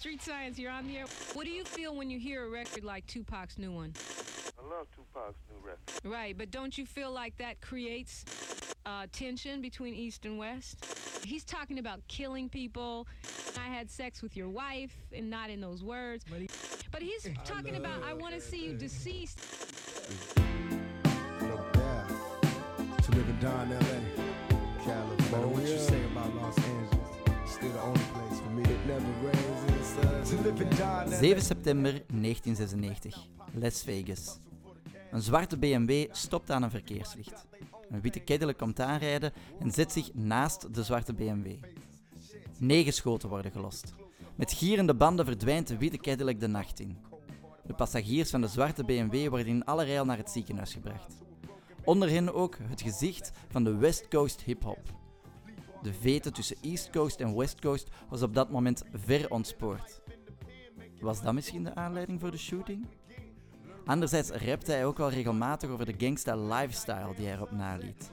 Street Science, you're on the air. What do you feel when you hear a record like Tupac's new one? I love Tupac's new record. Right, but don't you feel like that creates uh, tension between East and West? He's talking about killing people. I had sex with your wife, and not in those words. But he's talking about, I want to see you deceased. Look there. To live in Don LA, California. What you say about Los Angeles? Still the only 7 september 1996, Las Vegas. Een zwarte BMW stopt aan een verkeerslicht. Een witte Cadillac komt aanrijden en zet zich naast de zwarte BMW. Negen schoten worden gelost. Met gierende banden verdwijnt de witte Cadillac de nacht in. De passagiers van de zwarte BMW worden in alle rijl naar het ziekenhuis gebracht. Onder hen ook het gezicht van de West Coast hip-hop. De vete tussen East Coast en West Coast was op dat moment ver ontspoord. Was dat misschien de aanleiding voor de shooting? Anderzijds rapte hij ook wel regelmatig over de gangsta lifestyle die hij erop naliet.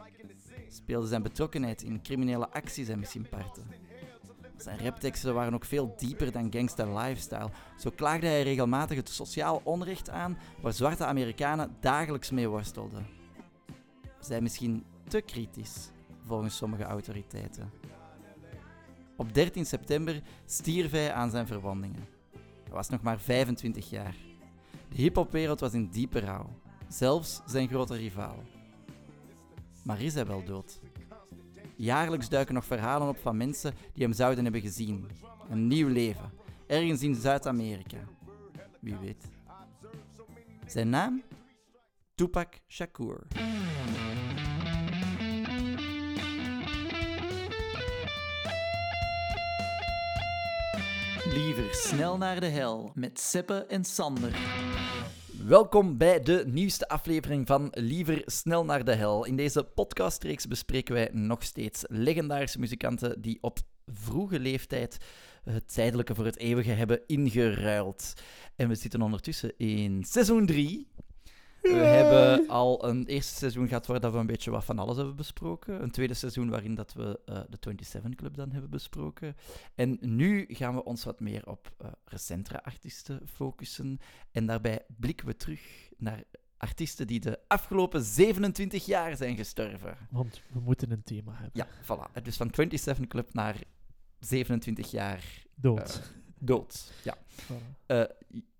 Speelde zijn betrokkenheid in criminele acties en misschien parten. Zijn rapteksten waren ook veel dieper dan gangsta lifestyle. Zo klaagde hij regelmatig het sociaal onrecht aan waar zwarte Amerikanen dagelijks mee worstelden. Zij misschien te kritisch, volgens sommige autoriteiten. Op 13 september stierf hij aan zijn verwondingen. Hij was nog maar 25 jaar. De hiphopwereld was in diepe rouw, zelfs zijn grote rivaal. Maar is hij wel dood? Jaarlijks duiken nog verhalen op van mensen die hem zouden hebben gezien. Een nieuw leven, ergens in Zuid-Amerika. Wie weet. Zijn naam? Tupac Shakur. Liever snel naar de hel met Seppe en Sander. Welkom bij de nieuwste aflevering van Liever snel naar de hel. In deze podcastreeks bespreken wij nog steeds legendarische muzikanten die op vroege leeftijd het tijdelijke voor het eeuwige hebben ingeruild. En we zitten ondertussen in seizoen 3. We hebben al een eerste seizoen gehad waar dat we een beetje wat van alles hebben besproken. Een tweede seizoen waarin dat we eh, de 27 Club dan hebben besproken. En nu gaan we ons wat meer op eh, recentere artiesten focussen. En daarbij blikken we terug naar artiesten die de afgelopen 27 jaar zijn gestorven. Want we moeten een thema hebben. Ja, voilà. Dus van 27 Club naar 27 jaar Dood. eh, dood. Ja. Voilà.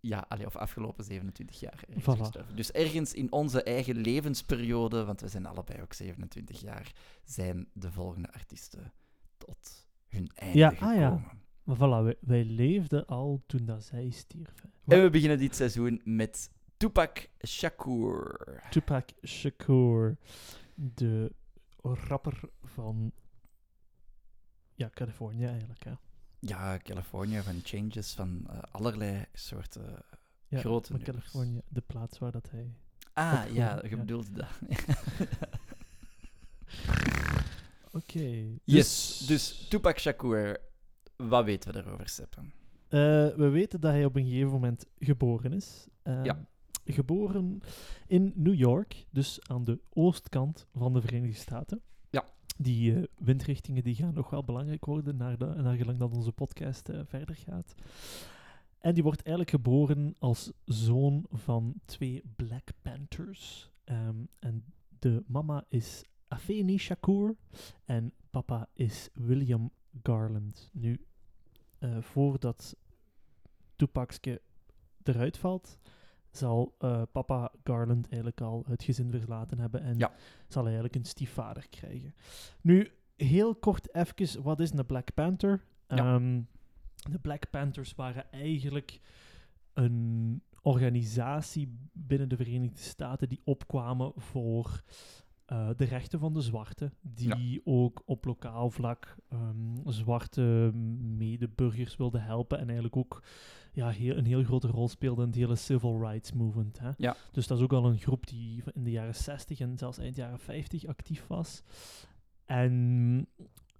Ja, allee, of afgelopen 27 jaar. Voilà. Dus ergens in onze eigen levensperiode, want we zijn allebei ook 27 jaar, zijn de volgende artiesten tot hun einde Ja, gekomen. ah ja. Maar voilà, wij, wij leefden al toen dat zij stierven. En we beginnen dit seizoen met Tupac Shakur. Tupac Shakur, de rapper van ja, Californië eigenlijk. Hè. Ja, California, van Changes, van eh, allerlei soorten Ja, grote van nummers. Californië, de plaats waar dat hij... Ah, ja, je ja. bedoelt dat. Oké. yes, dus Tupac Shakur, wat weten we daarover, Seppen? Eh, we weten dat hij op een gegeven moment geboren is. Eh, Ja. Geboren in New York, dus aan de oostkant van de Verenigde Staten. Die eh, windrichtingen die gaan nog wel belangrijk worden naar, de, naar gelang dat onze podcast eh, verder gaat. En die wordt eigenlijk geboren als zoon van twee Black Panthers. Ehm, en de mama is Afeni Shakur en papa is William Garland. Nu, eh, voordat Tupacske eruit valt, zal eh, papa Garland eigenlijk al het gezin verlaten hebben en Ja. zal hij eigenlijk een stiefvader krijgen. Nu, heel kort even, wat is een Black Panther? Ja. Ehm, de Black Panthers waren eigenlijk een organisatie binnen de Verenigde Staten die opkwamen voor eh, de rechten van de zwarten, die ook op lokaal vlak ehm, zwarte medeburgers wilden helpen en eigenlijk ook ja, heel, een heel grote rol speelden in het hele civil rights movement. Hè? Ja. Dus dat is ook al een groep die in de jaren 60 en zelfs eind jaren 50 actief was. En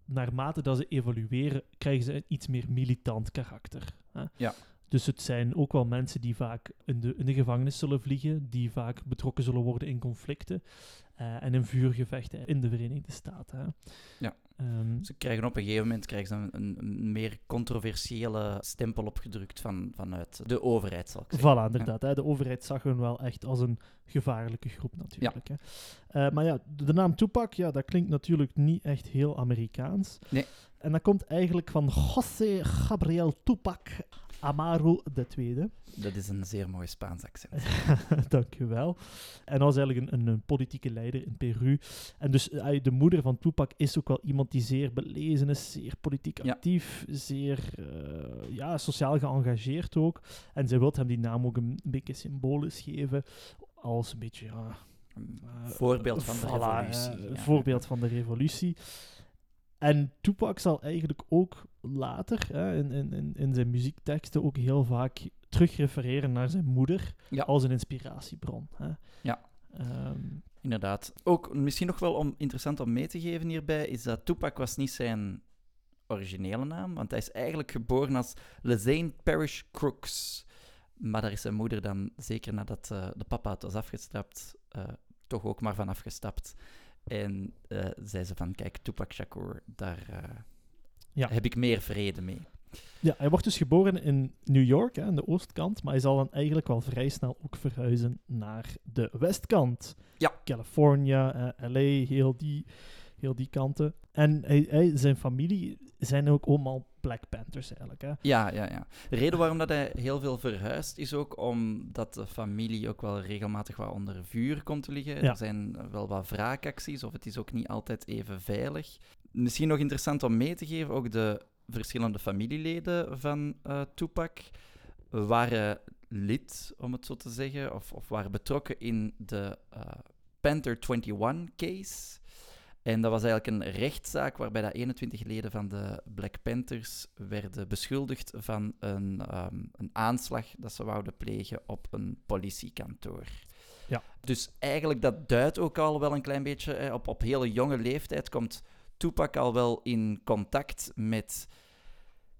naarmate dat ze evolueren, krijgen ze een iets meer militant karakter. Hè? Ja. Dus het zijn ook wel mensen die vaak in de, in de gevangenis zullen vliegen, die vaak betrokken zullen worden in conflicten eh, en in vuurgevechten in de Verenigde Staten. Hè. Ja. Ehm, Ze krijgen op een gegeven moment krijgen ze een, een, meer controversiële stempel opgedrukt van, vanuit de overheid, zal ik zeggen. Voilà, inderdaad. Hè. De overheid zag hun wel echt als een gevaarlijke groep natuurlijk. Hè. Eh, maar ja, de, de naam Tupac, ja, dat klinkt natuurlijk niet echt heel Amerikaans. Nee. En dat komt eigenlijk van José Gabriel Tupac Amaro II. Dat is een zeer mooi Spaans accent. Dank wel. En dat was eigenlijk een, een, politieke leider in Peru. En dus eh, de moeder van Tupac is ook wel iemand die zeer belezen is, zeer politiek Ja. actief, zeer eh, ja, sociaal geëngageerd ook. En zij wil hem die naam ook een, een beetje symbolisch geven, als een beetje... Ja, eh, voorbeeld van de voilà, revolutie. ja. Voorbeeld van de revolutie. En Tupac zal eigenlijk ook later hè, in, in, in, zijn muziekteksten ook heel vaak terugrefereren naar zijn moeder Ja. als een inspiratiebron. Hè. Ja. Ehm, Inderdaad. Ook misschien nog wel om, interessant om mee te geven hierbij, is dat Tupac was niet zijn originele naam, want hij is eigenlijk geboren als Lezane Parish Crooks. Maar daar is zijn moeder dan, zeker nadat eh, de papa het was afgestapt, eh, toch ook maar van afgestapt. En eh, zei ze van, kijk, Tupac Shakur, daar eh, Ja. heb ik meer vrede mee. ja, hij wordt dus geboren in New York, hè, aan de oostkant, maar hij zal dan eigenlijk wel vrij snel ook verhuizen naar de westkant. Ja. California, eh, LA, heel die, heel die kanten. En hij, hij, zijn familie zijn ook allemaal Black Panthers eigenlijk. Hè. Ja, ja, ja. De reden waarom dat hij heel veel verhuist is ook omdat de familie ook wel regelmatig wat onder vuur komt te liggen. Ja. Er zijn wel wat wraakacties of het is ook niet altijd even veilig. Misschien nog interessant om mee te geven, ook de verschillende familieleden van eh Tupac waren lid, om het zo te zeggen, of, of waren betrokken in de eh, Panther 21 case. En dat was eigenlijk een rechtszaak waarbij dat 21 leden van de Black Panthers werden beschuldigd van een, ehm, een aanslag dat ze wouden plegen op een politiekantoor. Ja. Dus eigenlijk dat duidt ook al wel een klein beetje, hè, op, op hele jonge leeftijd komt Tupac al wel in contact met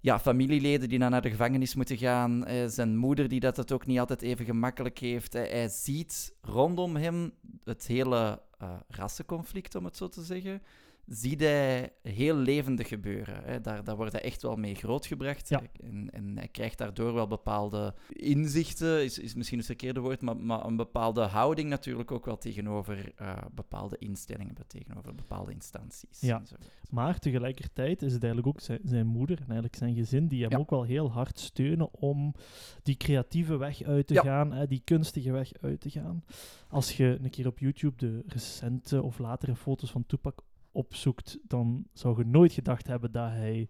ja, familieleden die dan naar de gevangenis moeten gaan. eh, zijn moeder die dat het ook niet altijd even gemakkelijk heeft. Hij ziet rondom hem het hele eh, rassenconflict, om het zo te zeggen. Ziet hij heel levendig gebeuren. Hè. Daar, daar wordt hij echt wel mee grootgebracht. Ja. En, en hij krijgt daardoor wel bepaalde inzichten, is, is misschien het verkeerde woord, maar, maar een bepaalde houding natuurlijk ook wel tegenover eh, bepaalde instellingen, tegenover bepaalde instanties. Ja. Maar tegelijkertijd is het eigenlijk ook zijn, zijn moeder en eigenlijk zijn gezin die hem Ja. ook wel heel hard steunen om die creatieve weg uit te Ja. gaan, hè, die kunstige weg uit te gaan. Als je een keer op YouTube de recente of latere foto's van Tupac opzoekt, dan zou je nooit gedacht hebben dat hij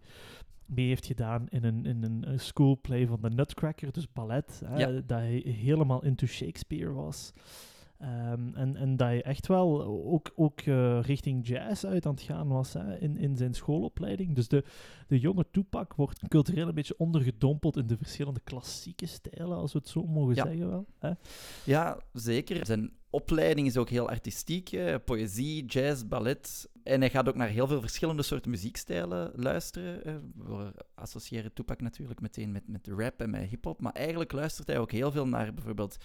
mee heeft gedaan in een, in een schoolplay van de Nutcracker, dus ballet. Hè, Ja. Dat hij helemaal into Shakespeare was. Ehm, en, en dat hij echt wel ook, ook eh, richting jazz uit aan het gaan was hè, in, in zijn schoolopleiding. Dus de, de jonge Tupac wordt cultureel een beetje ondergedompeld in de verschillende klassieke stijlen, als we het zo mogen Ja. zeggen wel. Hè. Ja, zeker. Zijn opleiding is ook heel artistiek. Poëzie, jazz, ballet. En hij gaat ook naar heel veel verschillende soorten muziekstijlen luisteren. We associëren Tupac natuurlijk meteen met, met rap en met hip-hop. Maar eigenlijk luistert hij ook heel veel naar bijvoorbeeld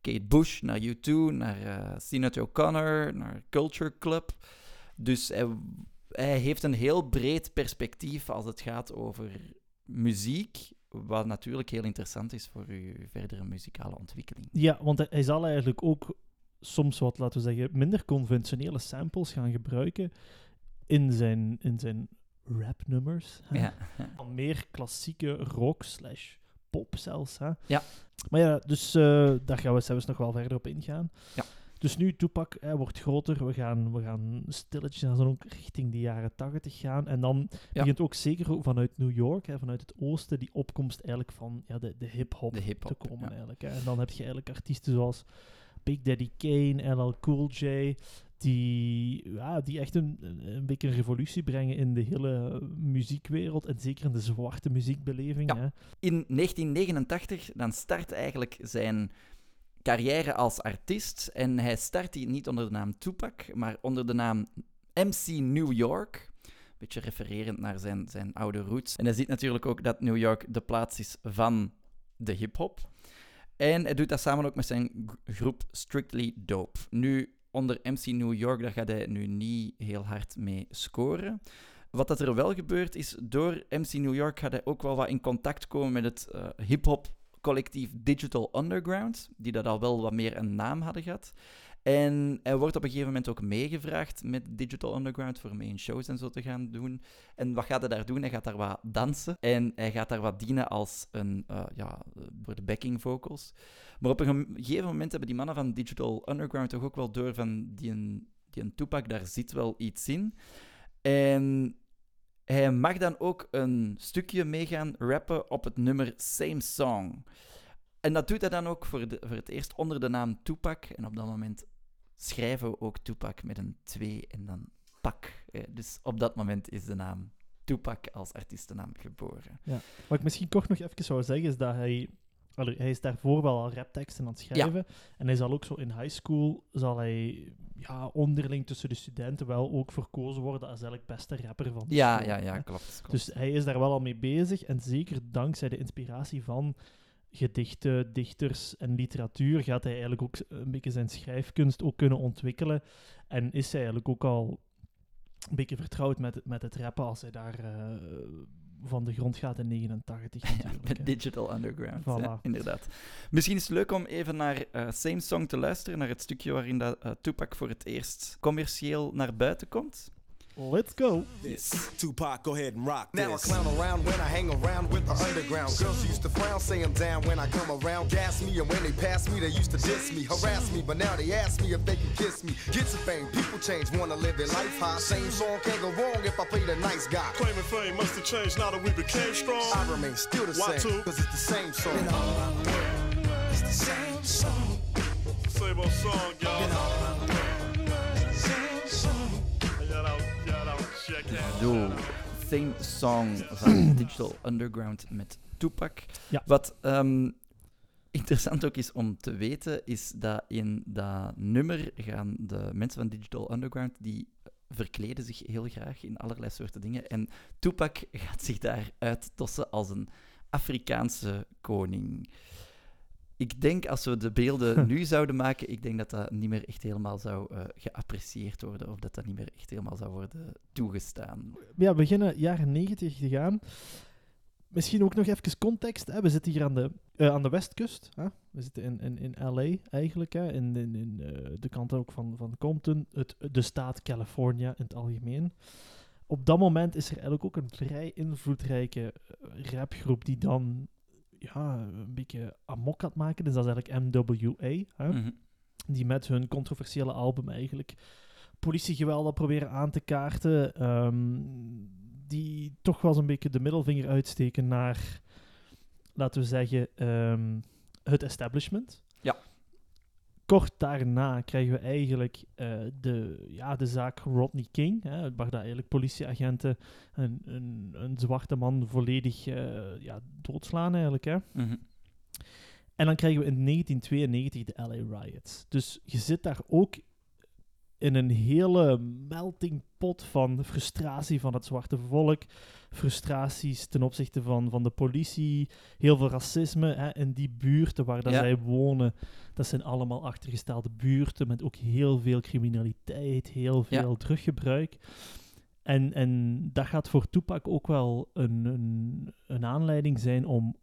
Kate Bush, naar U2, naar Sinead O'Connor, naar Culture Club. Dus hij, hij heeft een heel breed perspectief als het gaat over muziek. Wat natuurlijk heel interessant is voor uw verdere muzikale ontwikkeling. Ja, want hij zal eigenlijk ook soms wat, laten we zeggen, minder conventionele samples gaan gebruiken in zijn, in zijn rapnummers. Ja. Van meer klassieke rock slash pop zelfs. Hè. Ja. Maar ja, dus eh, daar gaan we zelfs nog wel verder op ingaan. Ja. Dus nu, hè, wordt groter. We gaan, we gaan stilletjes aan ook richting de jaren tachtig gaan. En dan begint ook zeker ook vanuit New York, hè, vanuit het oosten, die opkomst eigenlijk van ja, de, de hip-hop te komen. ja. Eigenlijk, hè. En dan heb je eigenlijk artiesten zoals Big Daddy Kane, LL Cool J, die, ja, die echt een, een een beetje een revolutie brengen in de hele muziekwereld. En zeker in de zwarte muziekbeleving. Ja. Hè. In 1989 dan start eigenlijk zijn carrière als artiest. En hij start die niet onder de naam Tupac, maar onder de naam MC New York. Beetje refererend naar zijn, zijn oude roots. En hij ziet natuurlijk ook dat New York de plaats is van de hip-hop. En hij doet dat samen ook met zijn groep Strictly Dope. Nu, onder MC New York, daar gaat hij nu niet heel hard mee scoren. Wat dat er wel gebeurt is, door MC New York gaat hij ook wel wat in contact komen met het eh, hip-hop collectief Digital Underground, die dat al wel wat meer een naam hadden gehad. En hij wordt op een gegeven moment ook meegevraagd met Digital Underground voor mee in shows en zo te gaan doen. En wat gaat hij daar doen? Hij gaat daar wat dansen en hij gaat daar wat dienen als een, eh, ja, voor de backing vocals. Maar op een gegeven moment hebben die mannen van Digital Underground toch ook wel door van die een, die een Tupac, daar zit wel iets in. En hij mag dan ook een stukje meegaan rappen op het nummer Same Song. En dat doet hij dan ook voor, de, voor het eerst onder de naam Tupac. En op dat moment schrijven we ook Tupac met een 2 en dan pak. Dus op dat moment is de naam Tupac als artiestennaam geboren. Ja. Wat ik misschien kort nog even zou zeggen, is dat hij... allee, hij is daarvoor wel al rapteksten aan het schrijven. En hij zal ook zo in high school, zal hij ja, onderling tussen de studenten wel ook verkozen worden als eigenlijk beste rapper van de Ja, school, ja, ja, klopt. klopt. Dus hij is daar wel al mee bezig. En zeker dankzij de inspiratie van gedichten, dichters en literatuur gaat hij eigenlijk ook een beetje zijn schrijfkunst ook kunnen ontwikkelen. En is hij eigenlijk ook al een beetje vertrouwd met, het- met het rappen als hij daar eh, van de grond gaat in 89 Ja, met. Digital Underground, Voilà. inderdaad. Misschien is het leuk om even naar eh, Same Song te luisteren, naar het stukje waarin dat, eh, Tupac voor het eerst commercieel naar buiten komt. Let's go! This. Tupac, go ahead and rock Now I this. clown around when I hang around with the underground. Girls used to frown, say I'm down when I come around. Gas me, and when they pass me, they used to diss me, harass me. But now they ask me if they can kiss me. Get some fame, people change, wanna live their life high. Same song can't go wrong if I play the nice guy. Claiming fame must have changed now that we became strong. I remain still the Why same, two? cause it's the same song. It's the same song. Same old song, y'all. Zo, Same Song van Digital Underground met Tupac. Ja. Wat ehm, interessant ook is om te weten, is dat in dat nummer gaan de mensen van Digital Underground, die verkleden zich heel graag in allerlei soorten dingen. En Tupac gaat zich daar uittossen als een Afrikaanse koning. Ik denk, als we de beelden nu zouden maken, ik denk dat dat niet meer echt helemaal zou eh, geapprecieerd worden, of dat dat niet meer echt helemaal zou worden toegestaan. Ja, we beginnen jaren 90 te gaan. Misschien ook nog even context. Hè. We zitten hier aan de, eh, aan de westkust. Hè. We zitten in, in, in LA eigenlijk. Hè. In, in, in eh, de kant ook van, van Compton. Het, de staat California in het algemeen. Op dat moment is er eigenlijk ook een vrij invloedrijke rapgroep die dan ja, een beetje amok gaat maken. Dus dat is eigenlijk MWA. Hè Mhm. die met hun controversiële album eigenlijk politiegeweld proberen aan te kaarten. ehm, die toch wel eens een beetje de middelvinger uitsteken naar, laten we zeggen, ehm, het establishment. Ja. Kort daarna krijgen we eigenlijk eh, de, ja, de zaak Rodney King, hè, waar dat eigenlijk politieagenten een, een, een zwarte man volledig eh, ja, doodslaan eigenlijk. Hè. Mhm. En dan krijgen we in 1992 de LA Riots. Dus je zit daar ook in een hele melting pot van frustratie van het zwarte volk, frustraties ten opzichte van, van de politie, heel veel racisme hè, in die buurten waar dat Ja. zij wonen. Dat zijn allemaal achtergestelde buurten met ook heel veel criminaliteit, heel Ja. veel druggebruik. En, en dat gaat voor Tupac ook wel een, een, een aanleiding zijn om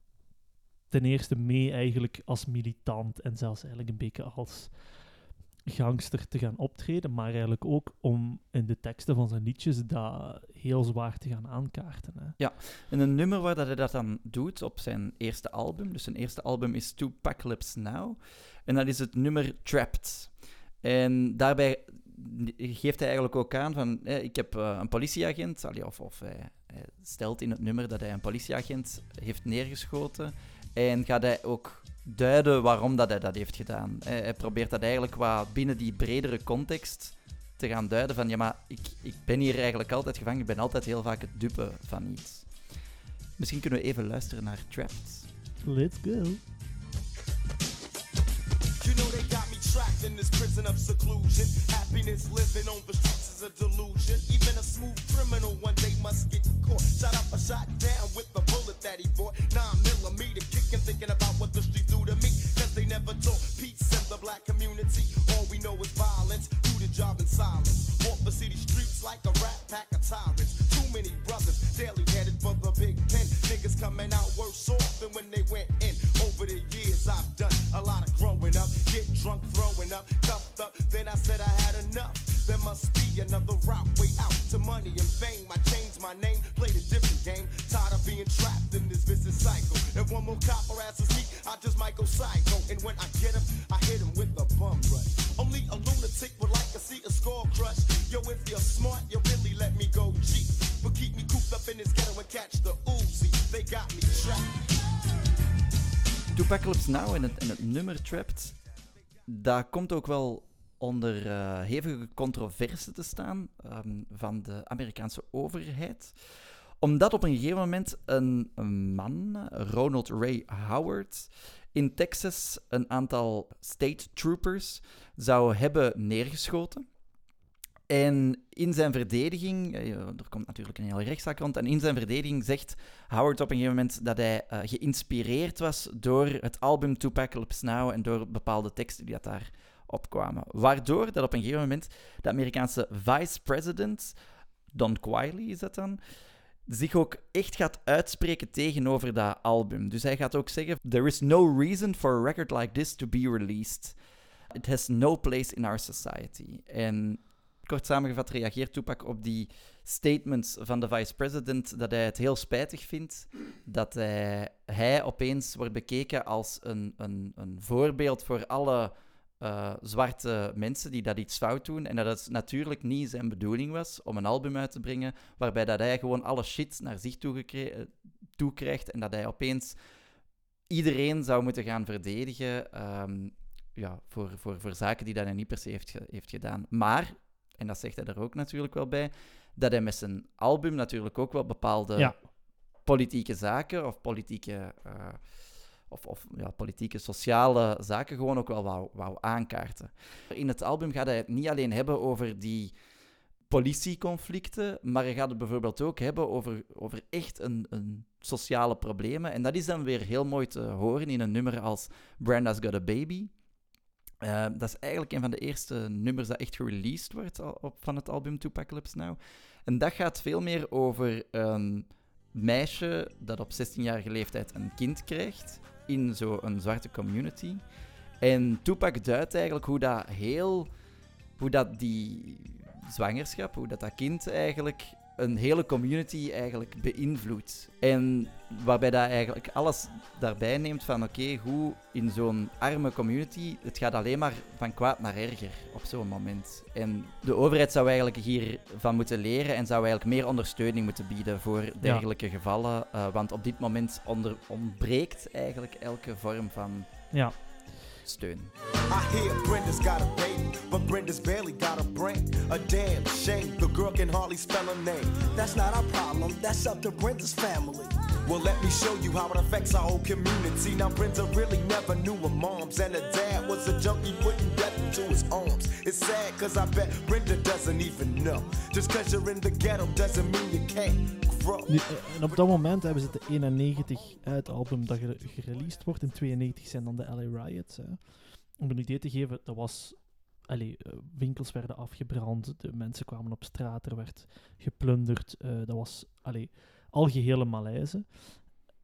ten eerste mee eigenlijk als militant en zelfs eigenlijk een beetje als gangster te gaan optreden, maar eigenlijk ook om in de teksten van zijn liedjes dat heel zwaar te gaan aankaarten. Hè. En een nummer waar dat hij dat dan doet op zijn eerste album. Dus zijn eerste album is Tupacalypse Now. En dat is het nummer Trapped. En daarbij geeft hij eigenlijk ook aan van... ik heb eh, een politieagent... of of hij stelt in het nummer dat hij een politieagent heeft neergeschoten. En gaat hij ook duiden waarom dat hij dat heeft gedaan. Hij, hij probeert dat eigenlijk wat binnen die bredere context te gaan duiden van... Ja, maar ik, ik ben hier eigenlijk altijd gevangen. Ik ben altijd heel vaak het dupe van iets. Misschien kunnen we even luisteren naar Trapped. Let's go. You know they got me trapped in this prison of seclusion. Happiness living on the streets is a delusion. Even a smooth criminal one day must get caught. Shot up a shot down with the bullet that he bought. and thinking about what the streets do to me. Cause they never taught peace in the black community. All we know is violence, do the job in silence. Walk the city streets like a rat pack of tyrants. Too many brothers, daily headed for the big pen. Niggas coming out worse off than when they went in. Over the years, I've done a lot of growing up. Get drunk, throwing up, cuffed up. Then I said I had enough. There must be another route way out to money and fame. I changed my name one more copper asses me, I just might go psycho. And when I get him, I hit him with a bum rush. Only a lunatic would like to see a skull crush. Yo, if you're smart, you really let me go G. But keep me cooped up in this ghetto and catch the Uzi. They got me trapped. Clubs Now en het, en het nummer Trapped, dat komt ook wel onder eh, hevige controverse te staan ehm, van de Amerikaanse overheid. Omdat op een gegeven moment een, man, Ronald Ray Howard, in Texas een aantal state troopers zou hebben neergeschoten. En in zijn verdediging, eh, er komt natuurlijk een hele rechtszaak rond, en in zijn verdediging zegt Howard op een gegeven moment dat hij eh, geïnspireerd was door het album Tupacalypse Now en door bepaalde teksten die dat daar opkwamen. Waardoor dat op een gegeven moment de Amerikaanse vice-president, Don Quiley is dat dan, zich ook echt gaat uitspreken tegenover dat album. Dus hij gaat ook zeggen: There is no reason for a record like this to be released. It has no place in our society. En kort samengevat reageert Tupac op die statements van de vice-president dat hij het heel spijtig vindt dat hij, hij opeens wordt bekeken als een, een, een voorbeeld voor alle eh, zwarte mensen die dat iets fout doen. En dat het natuurlijk niet zijn bedoeling was om een album uit te brengen waarbij dat hij gewoon alle shit naar zich toe, toe krijgt en dat hij opeens iedereen zou moeten gaan verdedigen ehm, ja, voor, voor, voor zaken die dat hij niet per se heeft, heeft gedaan. Maar, en dat zegt hij er ook natuurlijk wel bij, dat hij met zijn album natuurlijk ook wel bepaalde Ja. politieke zaken of politieke, eh, of, of, ja, politieke, sociale zaken gewoon ook wel wou, aankaarten. In het album gaat hij het niet alleen hebben over die politieconflicten, maar hij gaat het bijvoorbeeld ook hebben over, over echt een, een sociale problemen. En dat is dan weer heel mooi te horen in een nummer als Branda's Got a Baby. Eh, dat is eigenlijk een van de eerste nummers dat echt gereleased wordt op, van het album Tupacalypse Now. En dat gaat veel meer over een meisje dat op 16-jarige leeftijd een kind krijgt in zo'n zwarte community. En Tupac duidt eigenlijk hoe dat heel... Hoe dat die zwangerschap, hoe dat, dat kind eigenlijk een hele community eigenlijk beïnvloedt. En waarbij dat eigenlijk alles daarbij neemt van oké, hoe in zo'n arme community, het gaat alleen maar van kwaad naar erger op zo'n moment. En de overheid zou eigenlijk hiervan moeten leren en zou eigenlijk meer ondersteuning moeten bieden voor dergelijke gevallen. eh, want op dit moment onder, ontbreekt eigenlijk elke vorm van Ja. I hear Brenda's got a baby, but Brenda's barely got a brain. A damn shame, the girl can hardly spell her name. That's not our problem, that's up to Brenda's family. Well, let me show you how it affects our whole community. Now, Brenda really never knew her moms, and her dad was a junkie putting death into his arms. I bet doesn't even. Just in the ghetto doesn't mean you eh, en op dat moment hebben ze de 91, eh, het album dat gere- gereleased wordt. In 92 zijn dan de LA Riots. Hè. Om een idee te geven, dat was... Allee, eh, winkels werden afgebrand, de mensen kwamen op straat, er werd geplunderd. eh, dat was allee, algehele malaise.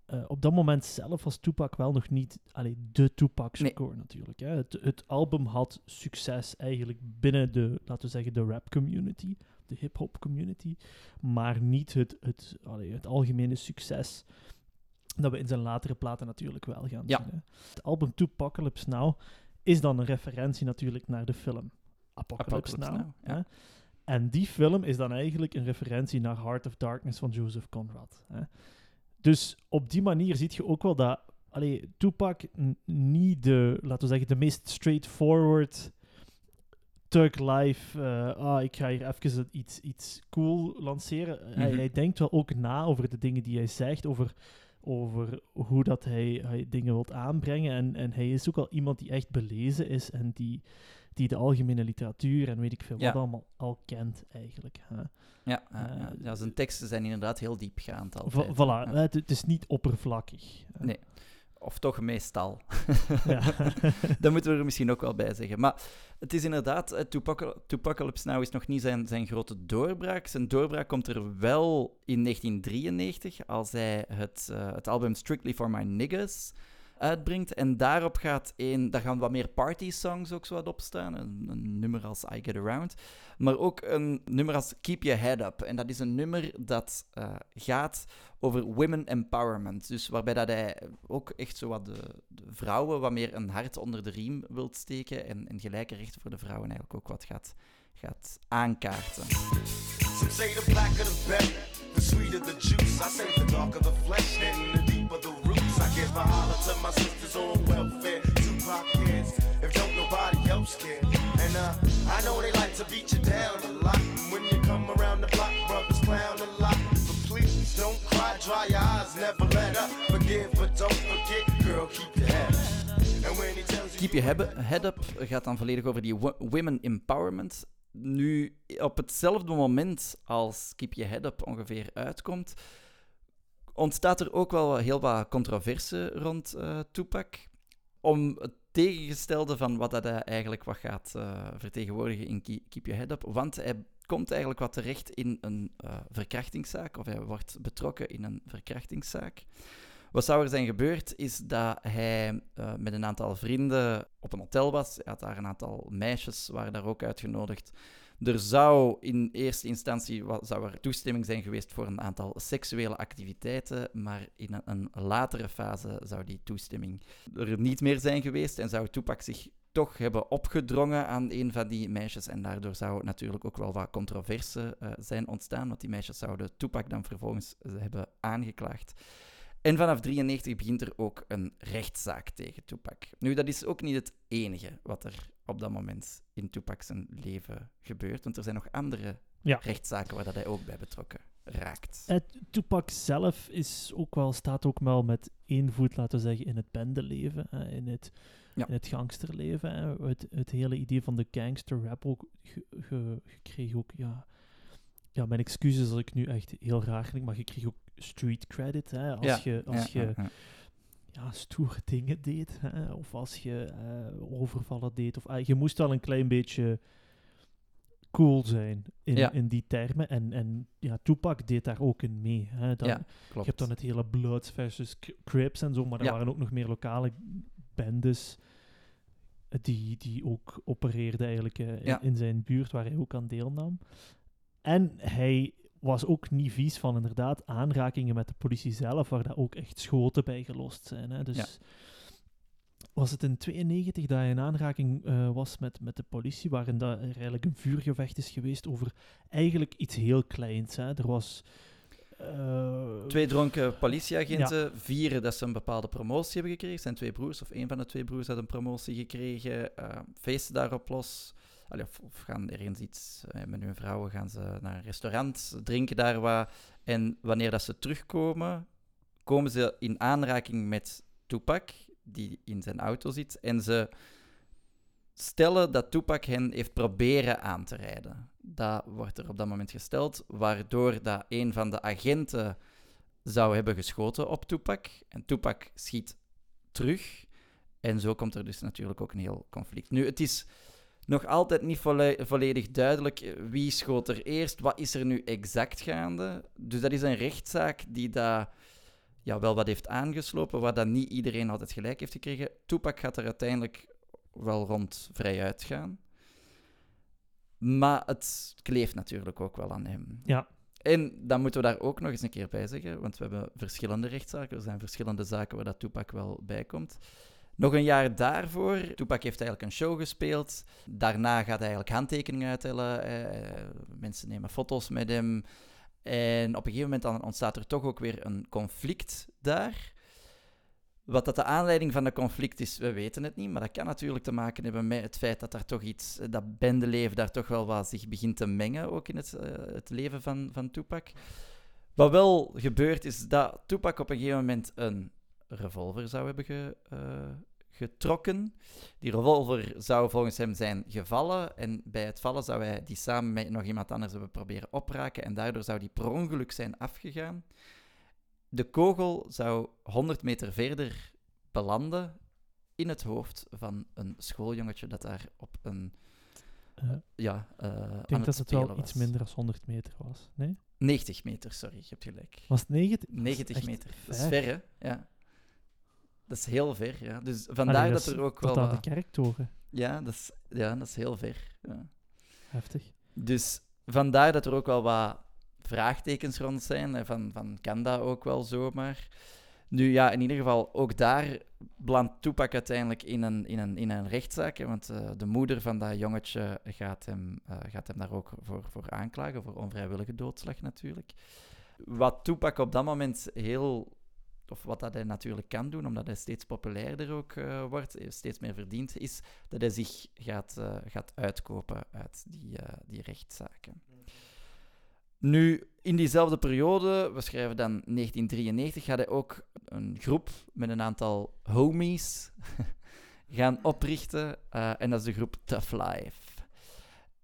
Eh, op dat moment zelf was Tupac wel nog niet allee, de Tupac Nee. score natuurlijk. Hè. Het, het album had succes eigenlijk binnen de, laten we zeggen, de rap community, de hip-hop community, maar niet het, het, allee, het algemene succes dat we in zijn latere platen natuurlijk wel gaan Ja. zien. Hè. Het album Tupacalypse Now is dan een referentie natuurlijk naar de film Apocalypse, Apocalypse Now. Now, ja. hè. En die film is dan eigenlijk een referentie naar Heart of Darkness van Joseph Conrad. Hè. Dus op die manier zie je ook wel dat allee, Tupac niet de, laten we zeggen, de meest straightforward Thug Life, eh, ah, ik ga hier even iets, iets cool lanceren. hij, Mhm. hij denkt wel ook na over de dingen die hij zegt, over, over hoe dat hij, hij dingen wilt aanbrengen. En, en hij is ook wel iemand die echt belezen is en die, die de algemene literatuur en weet ik veel Ja. wat allemaal al kent eigenlijk. hè. Ja, ja, ja. Eh, ja, zijn teksten zijn inderdaad heel diepgaand altijd. voilà, het, het is niet oppervlakkig. Nee. Of toch meestal. Dat moeten we er misschien ook wel bij zeggen. Maar het is inderdaad, eh, Tupacalypse Now is nog niet zijn, zijn grote doorbraak. Zijn doorbraak komt er wel in 1993, als hij het, eh, het album Strictly for My Niggas uitbrengt. En daarop gaat een, daar gaan wat meer party songs ook zo wat op staan. Een, nummer als I Get Around. Maar ook een nummer als Keep Your Head Up. En dat is een nummer dat eh, gaat over women empowerment. Dus waarbij dat hij ook echt zo wat de, vrouwen wat meer een hart onder de riem wilt steken. En, en gelijke rechten voor de vrouwen eigenlijk ook wat gaat, gaat aankaarten. Keep Your Head Up gaat dan volledig over die wo- women empowerment. Nu, op hetzelfde moment als Keep Your Head Up ongeveer uitkomt, ontstaat er ook wel heel wat controverse rond eh Tupac. Om het tegengestelde van wat hij eigenlijk wat gaat eh, vertegenwoordigen in Ke- Keep Your Head Up. Want hij komt eigenlijk wat terecht in een eh, verkrachtingszaak, of hij wordt betrokken in een verkrachtingszaak. Wat zou er zijn gebeurd, is dat hij eh, met een aantal vrienden op een hotel was. Hij had daar een aantal meisjes, waren daar ook uitgenodigd. Er zou in eerste instantie zou er toestemming zijn geweest voor een aantal seksuele activiteiten, maar in een, latere fase zou die toestemming er niet meer zijn geweest en zou Tupac zich toch hebben opgedrongen aan een van die meisjes. En daardoor zou natuurlijk ook wel wat controverse eh, zijn ontstaan, want die meisjes zouden Tupac dan vervolgens hebben aangeklaagd. En vanaf 93 begint er ook een rechtszaak tegen Tupac. Nu, dat is ook niet het enige wat er op dat moment in Tupac zijn leven gebeurt, want er zijn nog andere Ja. rechtszaken waar dat hij ook bij betrokken raakt. Eh, Tupac zelf is ook wel, staat ook wel met één voet, laten we zeggen, in het bendeleven, in, het, Ja. in het gangsterleven. Het, het hele idee van de gangster rap ook ge- ge- gekregen ook, ja... Ja, mijn excuses als ik nu echt heel raar klink, maar je kreeg ook street credit, hè, als je, als je ja, stoere dingen deed. Hè? Of als je eh, overvallen deed. Of, ah, je moest wel een klein beetje cool zijn in, Ja. in die termen. En, en ja, Tupac deed daar ook in mee. Hè? Dan, Ja, je hebt dan het hele Bloods versus Cri- Crips en zo, maar er waren ook nog meer lokale bendes eh, die, die ook opereerden eigenlijk eh, in, in zijn buurt, waar hij ook aan deelnam. En hij was ook niet vies van inderdaad aanrakingen met de politie zelf, waar daar ook echt schoten bij gelost zijn. Hè? Dus Ja. was het in 92 dat hij in aanraking eh, was met, met de politie, waarin dat er eigenlijk een vuurgevecht is geweest over eigenlijk iets heel kleins. Hè? Er was... eh, Twee dronken politieagenten vieren dat ze een bepaalde promotie hebben gekregen. zijn twee broers, of een van de twee broers had een promotie gekregen. eh, feesten daarop los. Of, of gaan ergens iets eh, met hun vrouwen, gaan ze naar een restaurant, drinken daar wat. En wanneer dat ze terugkomen, komen ze in aanraking met Tupac, die in zijn auto zit. En ze stellen dat Tupac hen heeft proberen aan te rijden. Dat wordt er op dat moment gesteld, waardoor dat een van de agenten zou hebben geschoten op Tupac. En Tupac schiet terug. En zo komt er dus natuurlijk ook een heel conflict. Nu, het is nog altijd niet volle- volledig duidelijk eh, wie schoot er eerst, wat is er nu exact gaande. Dus dat is een rechtszaak die daar ja, wel wat heeft aangeslopen, waar dat niet iedereen altijd gelijk heeft gekregen. Tupac gaat er uiteindelijk wel rond vrij uitgaan. Maar het kleeft natuurlijk ook wel aan hem. Ja. En dan moeten we daar ook nog eens een keer bij zeggen, want we hebben verschillende rechtszaken. Er zijn verschillende zaken waar dat Tupac wel bij komt. Nog een jaar daarvoor, Tupac heeft eigenlijk een show gespeeld. Daarna gaat hij eigenlijk handtekeningen uittellen. eh, mensen nemen foto's met hem. En op een gegeven moment dan ontstaat er toch ook weer een conflict daar. Wat dat de aanleiding van de conflict is, we weten het niet. Maar dat kan natuurlijk te maken hebben met het feit dat daar toch iets, dat bendeleven daar toch wel wat zich begint te mengen, ook in het, eh, het leven van, van Tupac. Wat wel gebeurt, is dat Tupac op een gegeven moment een revolver zou hebben ge- eh, getrokken. Die revolver zou volgens hem zijn gevallen. En bij het vallen zou hij die samen met nog iemand anders hebben proberen opraken. En daardoor zou die per ongeluk zijn afgegaan. De kogel zou 100 meter verder belanden in het hoofd van een schooljongetje dat daar op een. eh, Ja, eh, ik denk dat het wel was. iets minder dan 100 meter was. Nee? 90 meter, sorry, je hebt gelijk. Was het 90? 90 echt meter. Dat is ver, hè? Ja. Dat is heel ver, ja. Dus Allee, vandaar dat er ook tot wel aan wat... de kerktoren. Ja, dat is, ja, dat is heel ver. Ja. Heftig. Dus vandaar dat er ook wel wat vraagtekens rond zijn. Van, van kan dat ook wel zomaar? Nu ja, in ieder geval, ook daar belandt Tupac uiteindelijk in een, in een, in een rechtszaak. hè, want eh, de moeder van dat jongetje gaat hem, eh, gaat hem daar ook voor, voor aanklagen, voor onvrijwillige doodslag natuurlijk. Wat Tupac op dat moment heel of wat dat hij natuurlijk kan doen, omdat hij steeds populairder ook eh, wordt, eh, steeds meer verdient, is dat hij zich gaat, eh, gaat uitkopen uit die, die rechtszaken. Nu, in diezelfde periode, we schrijven dan 1993, gaat hij ook een groep met een aantal homies gaan oprichten. en dat is de groep Tough Life.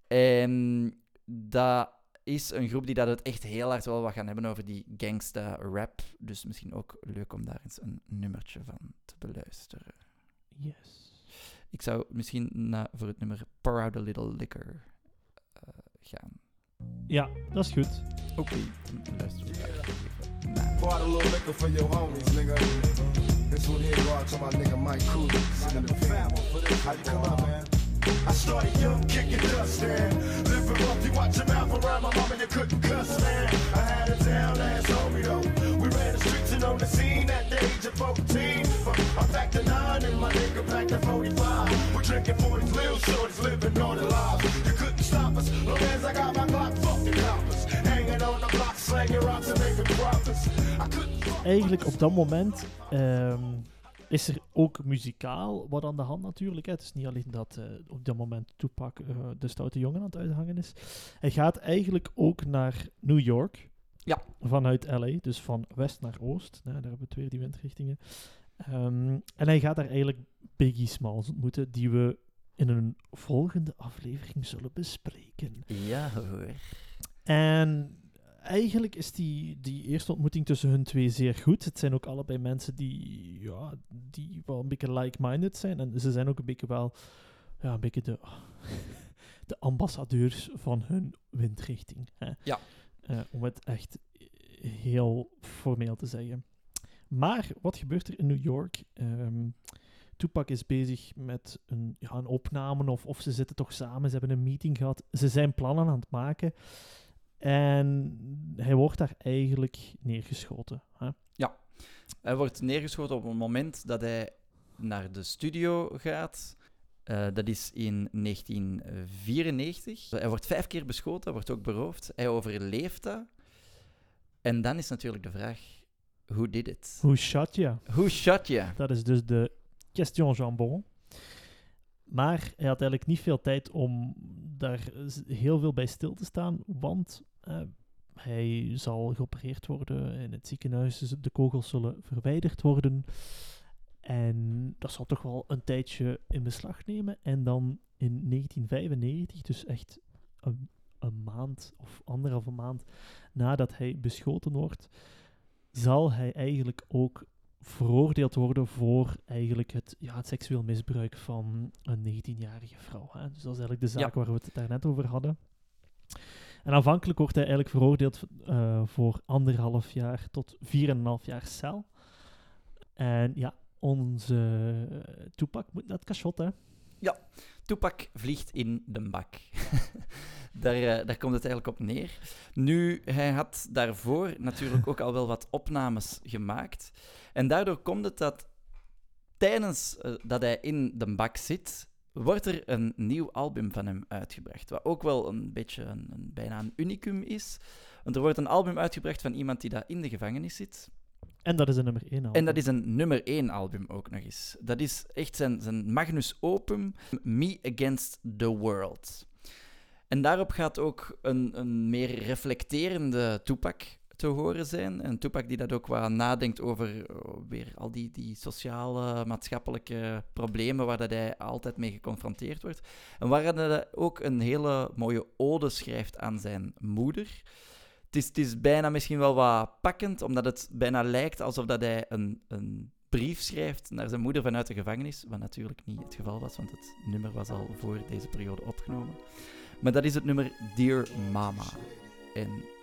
En dat is een groep die dat het echt heel hard wel wat gaan hebben over die gangsta rap. Dus misschien ook leuk om daar eens een nummertje van te beluisteren. Yes. Ik zou misschien na, voor het nummer Pour Out a Little Liquor eh, gaan. Ja, dat is goed. Oké, dan luisteren we. Pour out a little liquor for your homies, nigga. This one here go out to my nigga Mike Cooley. Family. How you come out, man? I started young, kicking dust, man. Living rough, you watch your mouth around my mama, you couldn't cuss, man. I had a down ass homie, though. We ran the streets and on the scene at the age of 14. I packed a nine and my nigga packed a 45. We're drinking 40s, little shorties, living on the lives. You couldn't stop us, long as I got my Glock, fuck the coppers. On the block, and Eigenlijk op dat moment ehm, is er ook muzikaal wat aan de hand natuurlijk. Hè. Het is niet alleen dat eh, op dat moment Tupac eh, de stoute jongen aan het uithangen is. Hij gaat eigenlijk ook naar New York. Ja. Vanuit LA, dus van west naar oost. Nou, daar hebben we twee die windrichtingen. Ehm, en hij gaat daar eigenlijk Biggie Smalls ontmoeten, die we in een volgende aflevering zullen bespreken. Ja hoor. En eigenlijk is die, die eerste ontmoeting tussen hun twee zeer goed. Het zijn ook allebei mensen die, ja, die wel een beetje like-minded zijn. En ze zijn ook een beetje wel ja, een beetje de, de ambassadeurs van hun windrichting. Hè. Ja. Eh, om het echt heel formeel te zeggen. Maar wat gebeurt er in New York? Ehm Tupac is bezig met een, ja, een opname, of, of ze zitten toch samen, ze hebben een meeting gehad. Ze zijn plannen aan het maken. En hij wordt daar eigenlijk neergeschoten. Hè? Hij wordt neergeschoten op het moment dat hij naar de studio gaat. Eh, dat is in 1994. Hij wordt vijf keer beschoten, hij wordt ook beroofd. Hij overleeft dat. En dan is natuurlijk de vraag, who did it? Hoe shot je? Who shot you? Dat is dus de question jambon. Maar hij had eigenlijk niet veel tijd om daar heel veel bij stil te staan, want eh, hij zal geopereerd worden in het ziekenhuis. dus De kogels zullen verwijderd worden. En dat zal toch wel een tijdje in beslag nemen. En dan in 1995, dus echt een, een maand of anderhalve maand nadat hij beschoten wordt, zal hij eigenlijk ook veroordeeld worden voor eigenlijk het, ja, het seksueel misbruik van een 19-jarige vrouw. Hè? Dus dat is eigenlijk de zaak Ja. waar we het daarnet over hadden. En aanvankelijk wordt hij eigenlijk veroordeeld eh, voor anderhalf jaar tot 4,5 jaar cel. En ja, onze uh, Tupac moet naar het cachot, hè. Tupac vliegt in de bak. daar, eh, daar komt het eigenlijk op neer. Nu, hij had daarvoor natuurlijk ook al wel wat opnames gemaakt. En daardoor komt het dat tijdens eh, dat hij in de bak zit, wordt er een nieuw album van hem uitgebracht. Wat ook wel een beetje een, een, bijna een unicum is. Want er wordt een album uitgebracht van iemand die daar in de gevangenis zit. En dat is een nummer 1 En dat is een nummer 1 album ook nog eens. Dat is echt zijn, zijn magnus opum, Me Against the World. En daarop gaat ook een, een meer reflecterende Tupac te horen zijn. Een Tupac die dat ook wat nadenkt over oh, weer al die, die sociale, maatschappelijke problemen waar dat hij altijd mee geconfronteerd wordt. En waar hij ook een hele mooie ode schrijft aan zijn moeder. Het is, het is bijna misschien wel wat pakkend, omdat het bijna lijkt alsof dat hij een, een brief schrijft naar zijn moeder vanuit de gevangenis, wat natuurlijk niet het geval was, want het nummer was al voor deze periode opgenomen. Maar dat is het nummer Dear Mama. En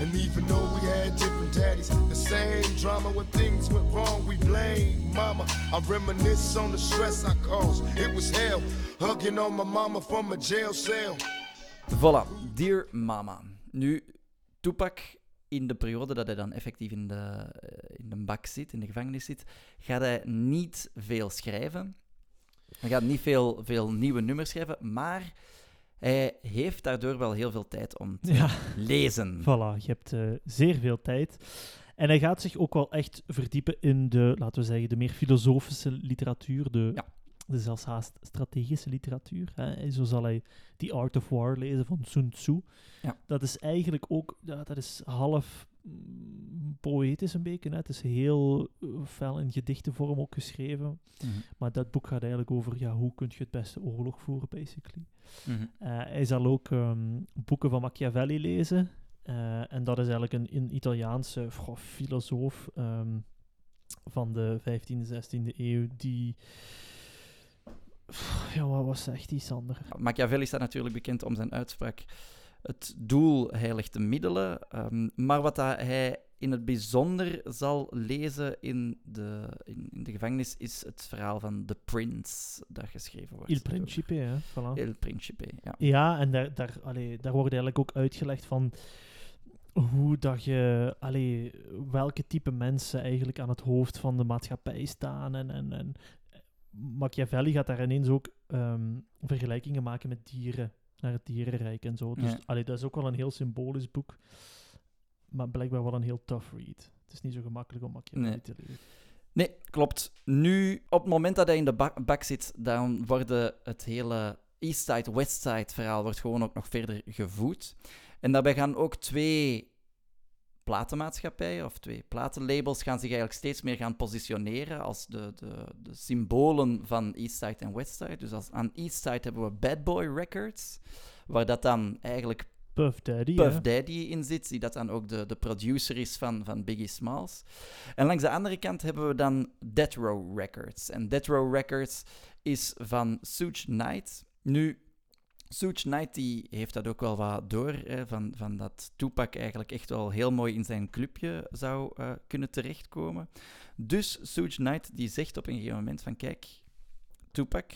And even though we had different daddies, the same drama when things went wrong, we blame mama. I reminisce on the stress I caused. It was hell, hugging on my mama from a jail cell. Voilà, Dear Mama. Nu, Tupac, in de periode dat hij dan effectief in de, eh, in de bak zit, in de gevangenis zit, gaat hij niet veel schrijven. Hij gaat niet veel, veel nieuwe nummers schrijven, maar hij heeft daardoor wel heel veel tijd om te Ja. lezen. Voilà, je hebt eh, zeer veel tijd. En hij gaat zich ook wel echt verdiepen in de, laten we zeggen, de meer filosofische literatuur, de, Ja. de zelfs haast strategische literatuur. Hè. En Zo zal hij The Art of War lezen van Sun Tzu. Ja. Dat is eigenlijk ook, ja, dat is half poëtisch een beetje. Hè. Het is heel eh, fel in gedichtenvorm ook geschreven. Mhm, Maar dat boek gaat eigenlijk over ja, hoe kun je het beste oorlog voeren, basically. mhm. Eh, hij zal ook ehm, boeken van Machiavelli lezen. Eh, en dat is eigenlijk een, een Italiaanse goh, filosoof ehm, van de 15e, 16e eeuw die... Ja, wat, wat zegt die, Sander? Machiavelli staat natuurlijk bekend om zijn uitspraak: het doel heiligt de middelen. Ehm, maar wat dat hij in het bijzonder zal lezen in de, in, in de gevangenis is het verhaal van The Prince, dat geschreven wordt. Il Principe, hè? Voilà. Il Principe, ja. Ja, en daar, daar, allee, daar wordt eigenlijk ook uitgelegd van hoe dat je, allee, welke type mensen eigenlijk aan het hoofd van de maatschappij staan. En, en, en Machiavelli gaat daar ineens ook ehm, vergelijkingen maken met dieren, naar het dierenrijk en zo. Dus Ja. allee, dat is ook wel een heel symbolisch boek, maar blijkbaar wel een heel tough read. Het is niet zo gemakkelijk om Machiavelli Nee. te lezen. Nee, klopt. Nu, op het moment dat hij in de bak, bak zit, dan worden het hele Eastside, Westside verhaal wordt gewoon ook nog verder gevoed. En daarbij gaan ook twee platenmaatschappijen of twee platenlabels gaan zich eigenlijk steeds meer gaan positioneren als de, de, de symbolen van Eastside en Westside. Dus als, aan Eastside hebben we Bad Boy Records, waar dat dan eigenlijk Puff Daddy, Puff hè? Daddy in zit, die dat dan ook de, de producer is van, van Biggie Smalls. En langs de andere kant hebben we dan Death Row Records. En Death Row Records is van Suge Knight. Nu, Suge Knight die heeft dat ook wel wat door, van, van dat Tupac eigenlijk echt wel heel mooi in zijn clubje zou eh, kunnen terechtkomen. Dus Suge Knight die zegt op een gegeven moment van, kijk, Tupac,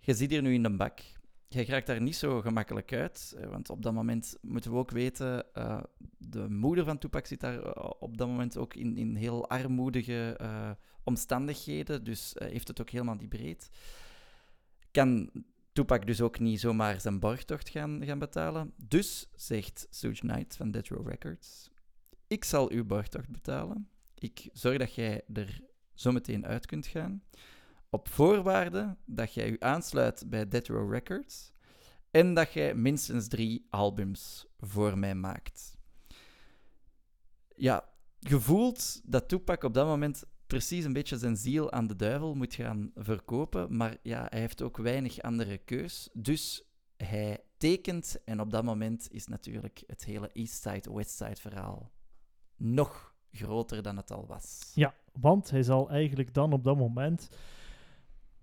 je zit hier nu in de bak. Jij raakt daar niet zo gemakkelijk uit, eh, want op dat moment moeten we ook weten, eh, de moeder van Tupac zit daar op dat moment ook in, in heel armoedige omstandigheden, dus heeft het ook helemaal niet breed. Kan Tupac dus ook niet zomaar zijn borgtocht gaan, gaan betalen. Dus zegt Suge Knight van Death Row Records, ik zal uw borgtocht betalen. Ik zorg dat jij er zometeen uit kunt gaan. Op voorwaarde dat jij u aansluit bij Death Row Records en dat jij minstens drie albums voor mij maakt. Ja, gevoeld dat Tupac op dat moment precies een beetje zijn ziel aan de duivel moet gaan verkopen, maar ja, hij heeft ook weinig andere keus. Dus hij tekent en op dat moment is natuurlijk het hele Eastside-Westside verhaal nog groter dan het al was. Ja, want hij zal eigenlijk dan op dat moment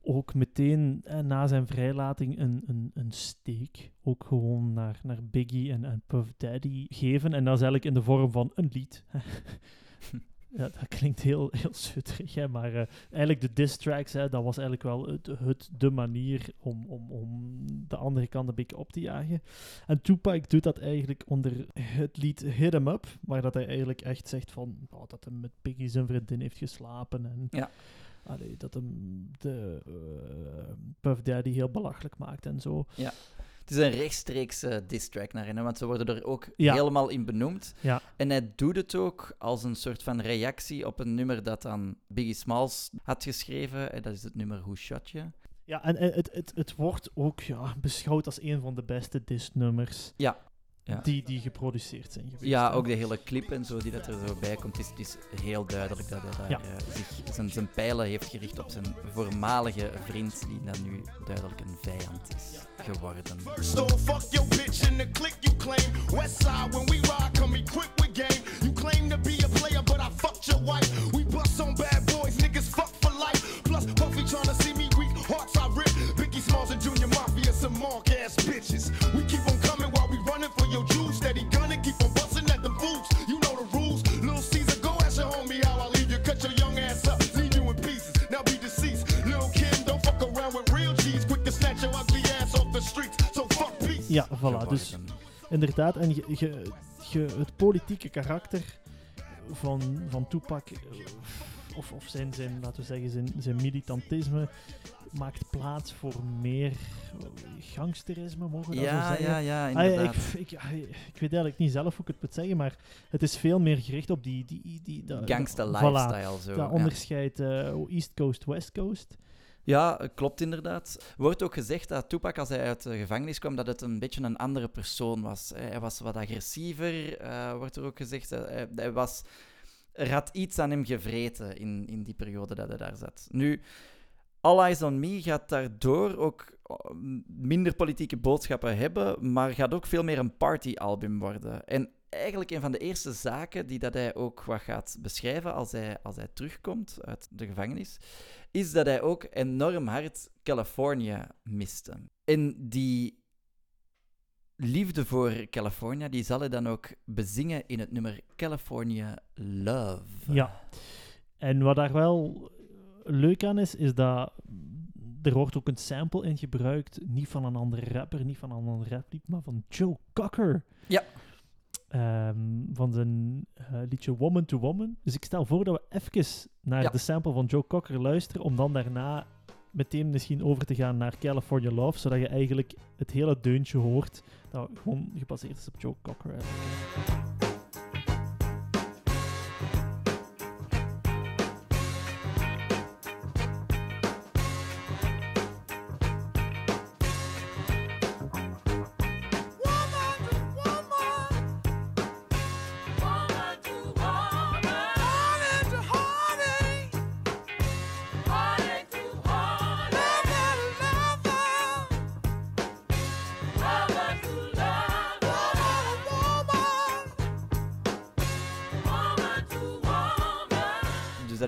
ook meteen eh, na zijn vrijlating een, een, een steek ook gewoon naar, naar Biggie en, en Puff Daddy geven. En dat is eigenlijk in de vorm van een lied. ja, dat klinkt heel, heel hè, maar eh, eigenlijk de diss tracks, hè, dat was eigenlijk wel het, het, de manier om, om, om de andere kant een beetje op te jagen. En Tupac doet dat eigenlijk onder het lied Hit 'em Up, waar dat hij eigenlijk echt zegt van, oh, dat hij met Biggie zijn vriendin heeft geslapen en Ja. allee, dat hem de eh, Puff Daddy heel belachelijk maakt en zo. Het is een rechtstreeks eh diss track naar hen, want ze worden er ook Ja. helemaal in benoemd. Ja. En hij doet het ook als een soort van reactie op een nummer dat dan Biggie Smalls had geschreven. En dat is het nummer Who Shot You. Ja, en, en het, het, het wordt ook ja, beschouwd als een van de beste diss-nummers. Ja. Die, die geproduceerd zijn geweest. Ja, ook de hele clip en zo die dat er zo bij komt, is, het is heel duidelijk dat hij daar Ja. eh, zich, zijn, zijn pijlen heeft gericht op zijn voormalige vriend, die dan nu duidelijk een vijand is geworden. So fuck your bitch in the click you claim. Westside when we ride, come equipped with game. You claim to be a player, but I fucked your wife. We bust on bad boys, niggas fuck for life. Plus Puffy tryna see me weak, hearts I rip. Biggie Smalls and Junior Mafia, some mark ass bitches. Fools. You know the rules. Little Caesar, go ask your homie how I leave you. Cut your young ass up, leave you in pieces. Now be deceased. Little Kim, don't fuck around with real G's. Quick to snatch your ugly ass off the streets. So fuck peace. Ja, voilà. Dus inderdaad, en je, je, je, het politieke karakter van, van Tupac, eh, of, of zijn, zijn, laten we zeggen, zijn, zijn militantisme, maakt plaats voor meer eh, gangsterisme, mogen we dat zo Ja, zeggen? ja, ja, Ah, inderdaad. ik, ik, ja, ik weet eigenlijk niet zelf hoe ik het moet zeggen, maar het is veel meer gericht op die... die, die dat- Gangsta voilà, lifestyle zo. dat ja. onderscheid eh, East Coast, West Coast. Ja, eh, klopt inderdaad. Wordt ook gezegd dat Tupac, als hij uit de gevangenis kwam, dat het een beetje een andere persoon was. Eh, Hij was wat agressiever, eh, wordt er ook gezegd. Eh, Hij, hij was, er had iets aan hem gevreten in, in die periode dat hij daar zat. Nu, All on Me gaat daardoor ook eh, minder politieke boodschappen hebben, maar gaat ook veel meer een partyalbum worden. En eigenlijk een van de eerste zaken die dat hij ook wat gaat beschrijven als hij, als hij terugkomt uit de gevangenis, is dat hij ook enorm hard Californië miste. En die liefde voor Californië, die zal hij dan ook bezingen in het nummer California Love. Ja. En wat daar wel leuk aan is, is dat er wordt ook een sample in gebruikt, niet van een andere rapper, niet van een ander raplied, maar van Joe Cocker. Ja. Ehm, van zijn eh, liedje Woman to Woman. Dus ik stel voor dat we even naar Ja. de sample van Joe Cocker luisteren, om dan daarna meteen misschien over te gaan naar California Love, zodat je eigenlijk het hele deuntje hoort dat gewoon gebaseerd is op Joe Cocker.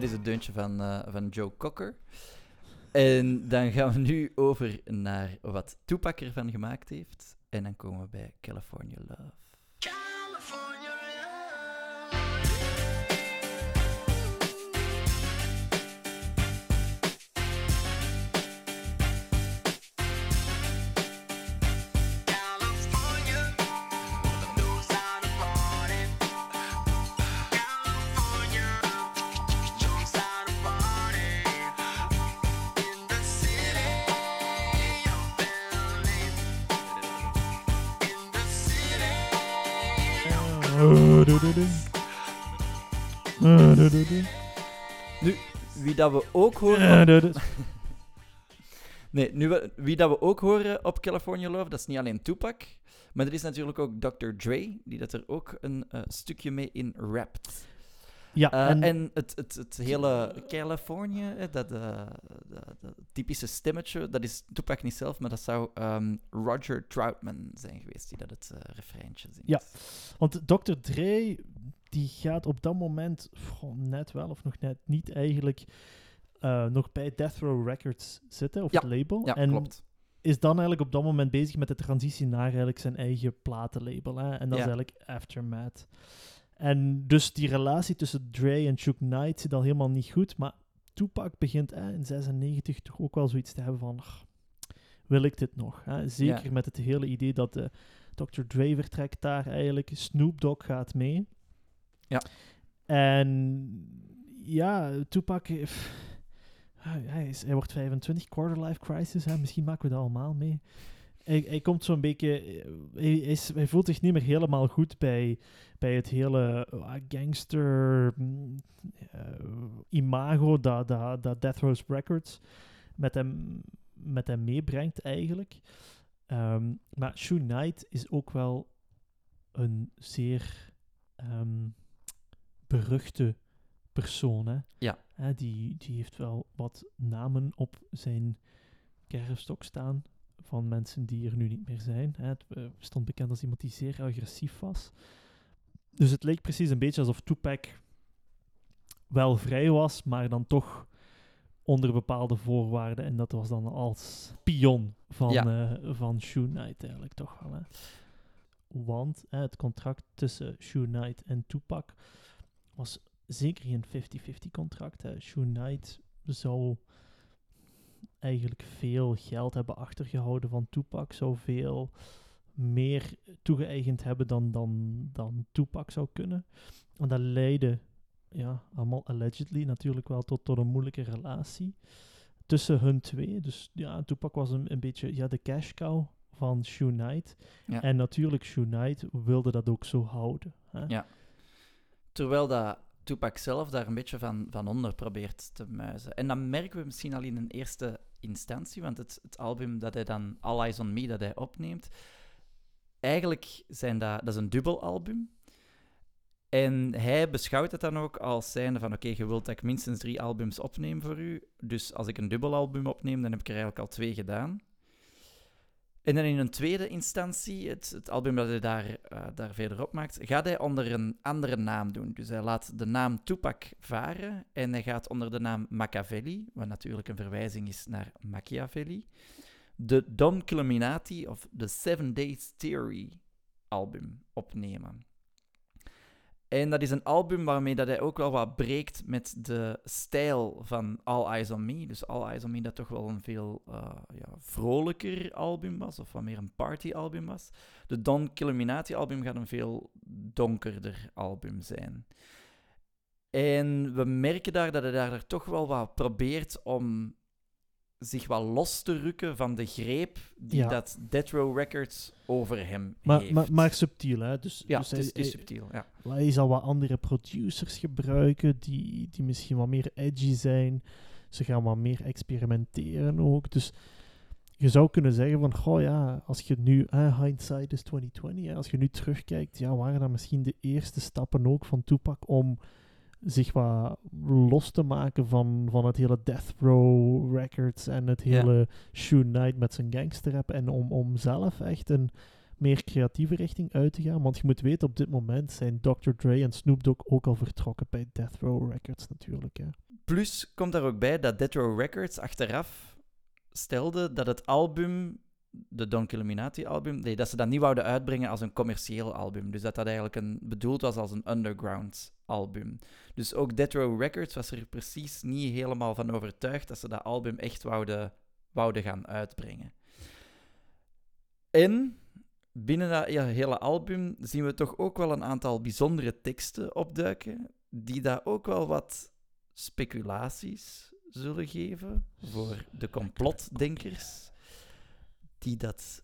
Dat is het deuntje van, eh, van Joe Cocker. En dan gaan we nu over naar wat Tupac ervan gemaakt heeft. En dan komen we bij California Love. Nu, wie dat we ook horen... Nee, nu wie dat we ook horen op California Love, dat is niet alleen Tupac, maar er is natuurlijk ook Dr. Dre, die dat er ook een eh, stukje mee in rapt. Ja, Eh, en, en het, het, het hele Californië, dat, eh, dat, typische stemmetje, dat is Tupac niet zelf, maar dat zou ehm, Roger Troutman zijn geweest die dat het eh refreintje zingt. Ja. Want Dr. Dre, die gaat op dat moment goh, net wel of nog net niet eigenlijk nog bij Death Row Records zitten, of Ja. het label. Ja, en klopt. is dan eigenlijk op dat moment bezig met de transitie naar eigenlijk zijn eigen platenlabel. Hè? En dat Ja. is eigenlijk Aftermath. En dus die relatie tussen Dre en Chuck Knight zit al helemaal niet goed. Maar Tupac begint eh, in 96 toch ook wel zoiets te hebben van... "Ach, wil ik dit nog? Hè? Zeker Ja. met het hele idee dat eh, Dr. Dre vertrekt daar eigenlijk. Snoop Dogg gaat mee. Ja. En ja, Tupac... eh, hij, is, hij wordt 25, quarter-life crisis. Hè? Misschien maken we dat allemaal mee. Hij, hij komt zo'n beetje... Hij, is, hij voelt zich niet meer helemaal goed bij, bij het hele eh, gangster mm, eh, imago dat, dat, dat Death Row Records met hem, met hem meebrengt eigenlijk. Ehm, maar Shoe Knight is ook wel een zeer ehm, beruchte persoon. Hè? Ja. Hè, die, die heeft wel wat namen op zijn kerfstok staan van mensen die er nu niet meer zijn. Hè. Het eh, stond bekend als iemand die zeer agressief was. Dus het leek precies een beetje alsof Tupac wel vrij was, maar dan toch onder bepaalde voorwaarden. En dat was dan als pion van, Ja. eh, van Shoe Knight eigenlijk toch wel. Hè. Want hè, het contract tussen Shoe Knight en Tupac was zeker geen 50-50 contract. Hè. Shoe Knight zou eigenlijk veel geld hebben achtergehouden van Tupac, zou veel meer toegeëigend hebben dan, dan, dan Tupac zou kunnen. En dat leidde, ja, allemaal allegedly natuurlijk wel tot, tot een moeilijke relatie tussen hun twee. Dus ja, Tupac was een, een beetje ja, de cash cow van Shoe Knight. Ja. En natuurlijk, Shoe Knight wilde dat ook zo houden. Hè? Ja. Terwijl dat Tupac zelf daar een beetje van, van onder probeert te muizen. En dat merken we misschien al in een eerste instantie, want het, het album dat hij dan, All Eyes on Me, dat hij opneemt, eigenlijk zijn dat, dat is een dubbelalbum. En hij beschouwt het dan ook als zijnde van, oké, je wilt dat ik minstens drie albums opneem voor u, dus als ik een dubbelalbum opneem, dan heb ik er eigenlijk al twee gedaan. En dan in een tweede instantie, het, het album dat hij daar, eh, daar verderop maakt, gaat hij onder een andere naam doen. Dus hij laat de naam Tupac varen en hij gaat onder de naam Machiavelli, wat natuurlijk een verwijzing is naar Machiavelli, de Don Killuminati of The Seven Days Theory album opnemen. En dat is een album waarmee dat hij ook wel wat breekt met de stijl van All Eyes on Me. Dus All Eyes on Me dat toch wel een veel eh, ja, vrolijker album was, of wat meer een party-album was. De Don Killuminati album gaat een veel donkerder album zijn. En we merken daar dat hij daar toch wel wat probeert om zich wat los te rukken van de greep die Ja. dat Death Row Records over hem Maar, heeft. maar, maar subtiel, hè? Dus, ja, dus het is, hij- het is hij- subtiel. Ja. Hij zal wat andere producers gebruiken die, die misschien wat meer edgy zijn. Ze gaan wat meer experimenteren ook. Dus je zou kunnen zeggen van, goh ja, als je nu, eh, hindsight is 2020, hè, als je nu terugkijkt, ja, waren dat misschien de eerste stappen ook van Tupac om zich wat los te maken van, van het hele Death Row Records en het Ja. hele Shoe Knight met zijn gangsterrap en om, om zelf echt een meer creatieve richting uit te gaan. Want je moet weten, op dit moment zijn Dr. Dre en Snoop Dogg ook al vertrokken bij Death Row Records natuurlijk. Hè. Plus komt daar ook bij dat Death Row Records achteraf stelde dat het album, de Don Illuminati album, nee, dat ze dat niet wouden uitbrengen als een commercieel album. Dus dat dat eigenlijk een, bedoeld was als een underground album. Dus ook Death Row Records was er precies niet helemaal van overtuigd dat ze dat album echt wouden, wouden gaan uitbrengen. En binnen dat hele album zien we toch ook wel een aantal bijzondere teksten opduiken, die daar ook wel wat speculaties zullen geven voor de complotdenkers, die dat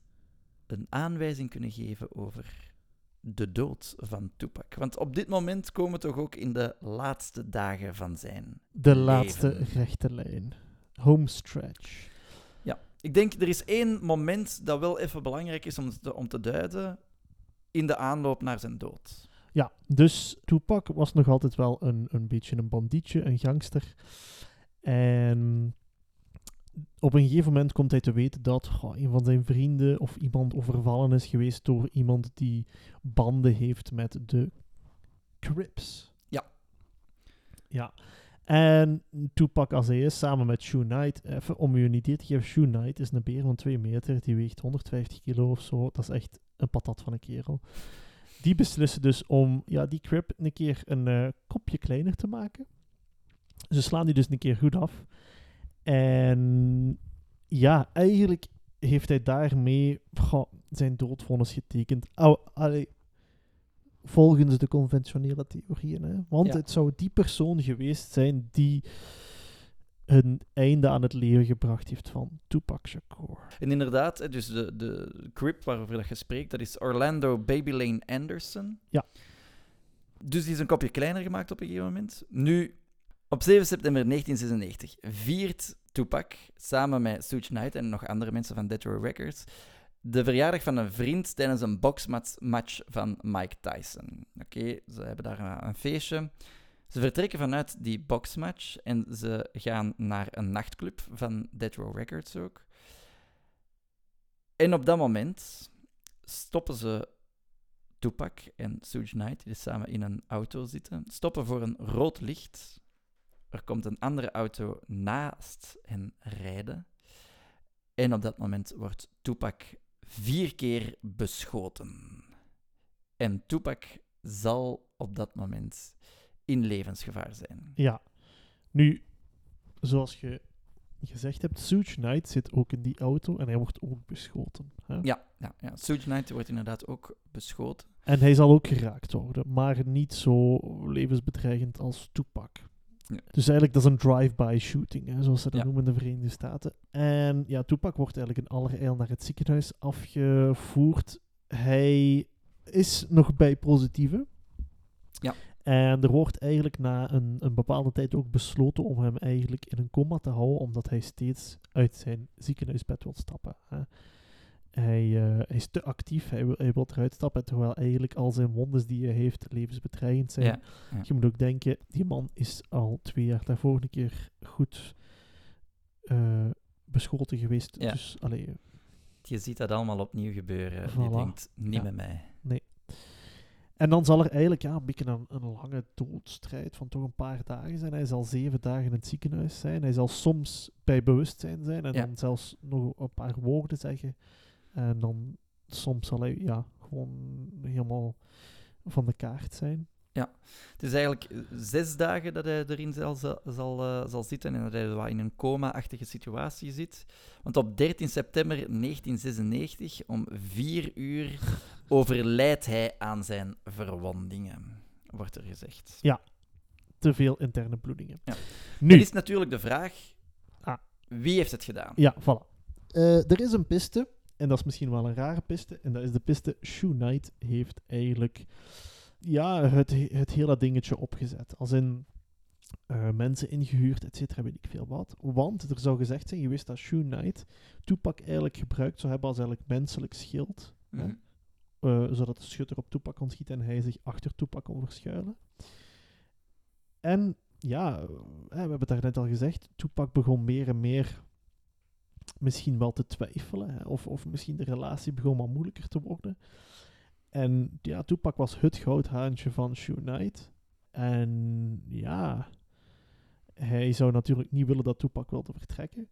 een aanwijzing kunnen geven over de dood van Tupac. Want op dit moment komen we toch ook in de laatste dagen van zijn. De laatste rechte lijn. Homestretch. Ja, ik denk er is één moment dat wel even belangrijk is om te, om te duiden in de aanloop naar zijn dood. Ja, dus Tupac was nog altijd wel een, een beetje een bandietje, een gangster. En op een gegeven moment komt hij te weten dat goh, een van zijn vrienden of iemand overvallen is geweest door iemand die banden heeft met de Crips. Ja. Ja. En Tupac als hij is, samen met Shoe Knight, even om u een idee te geven, Shoe Knight is een beer van 2 meter, die weegt 150 kilo of zo. Dat is echt een patat van een kerel. Die beslissen dus om ja, die Crip een keer een eh, kopje kleiner te maken. Ze slaan die dus een keer goed af. En ja, eigenlijk heeft hij daarmee goh, zijn doodvonnis getekend. Allee, volgens de conventionele theorieën. Hè? Want Ja. het zou die persoon geweest zijn die een einde aan het leven gebracht heeft van Tupac Shakur. En inderdaad, dus de, de Crip waarover dat je spreekt, dat is Orlando Babylane Anderson. Ja. Dus die is een kopje kleiner gemaakt op een gegeven moment. Nu, op 7 september 1996 viert Tupac samen met Suge Knight en nog andere mensen van Death Row Records de verjaardag van een vriend tijdens een boxmatch van Mike Tyson. Oké, ze hebben daar een feestje. Ze vertrekken vanuit die boxmatch en ze gaan naar een nachtclub van Dead Row Records ook. En op dat moment stoppen ze Tupac en Suge Knight, die samen in een auto zitten, stoppen voor een rood licht. Er komt een andere auto naast hen rijden. En op dat moment wordt Tupac vier keer beschoten. En Tupac zal op dat moment in levensgevaar zijn. Ja. Nu, zoals je gezegd hebt, Suge Knight zit ook in die auto en hij wordt ook beschoten. Hè? Ja, ja, ja. Suge Knight wordt inderdaad ook beschoten. En hij zal ook geraakt worden, maar niet zo levensbedreigend als Tupac. Ja. Dus eigenlijk, dat is een drive-by shooting, hè, zoals ze dat Ja. noemen in de Verenigde Staten. En ja, Tupac wordt eigenlijk in allerijl naar het ziekenhuis afgevoerd. Hij is nog bij positieve. Ja. En er wordt eigenlijk na een, een bepaalde tijd ook besloten om hem eigenlijk in een coma te houden, omdat hij steeds uit zijn ziekenhuisbed wil stappen. Hè. Hij, eh, is te actief, hij wil, hij wil eruit stappen, terwijl eigenlijk al zijn wondes die hij heeft levensbedreigend zijn. Ja, ja. Je moet ook denken, die man is al twee jaar daarvoor een keer goed eh, beschoten geweest. Ja. Dus, allee, Je ziet dat allemaal opnieuw gebeuren. Je Voilà. denkt, niet met mij. En dan zal er eigenlijk ja, een beetje een, een lange doodstrijd van toch een paar dagen zijn. Hij zal zeven dagen in het ziekenhuis zijn. Hij zal soms bij bewustzijn zijn en dan zelfs nog een paar woorden zeggen. En dan soms zal hij ja, gewoon helemaal van de kaart zijn. Het is eigenlijk eh, zes dagen dat hij erin zal, zal, zal, eh, zitten en dat hij wat in een coma-achtige situatie zit. Want op 13 september 1996, om vier uur, overlijdt hij aan zijn verwondingen, wordt er gezegd. Te veel interne bloedingen. Ja. Nu, is natuurlijk de vraag, Ah. wie heeft het gedaan? Ja, voilà. Eh, er is een piste, en dat is misschien wel een rare piste, en dat is de piste Shoe Knight heeft eigenlijk ja, het, het hele dingetje opgezet. Als in eh, mensen ingehuurd, et cetera, weet ik veel wat. Want er zou gezegd zijn geweest dat Shoe Knight Tupac eigenlijk gebruikt zou hebben als eigenlijk menselijk schild, hè, Mhm. eh, zodat de schutter op Tupac kon schieten en hij zich achter Tupac kon verschuilen. En ja, eh, we hebben het daarnet al gezegd, Tupac begon meer en meer misschien wel te twijfelen. Hè, of, of misschien de relatie begon wat moeilijker te worden. En ja, Tupac was het goudhaantje van Shoe Knight. En ja, hij zou natuurlijk niet willen dat Tupac wilde vertrekken.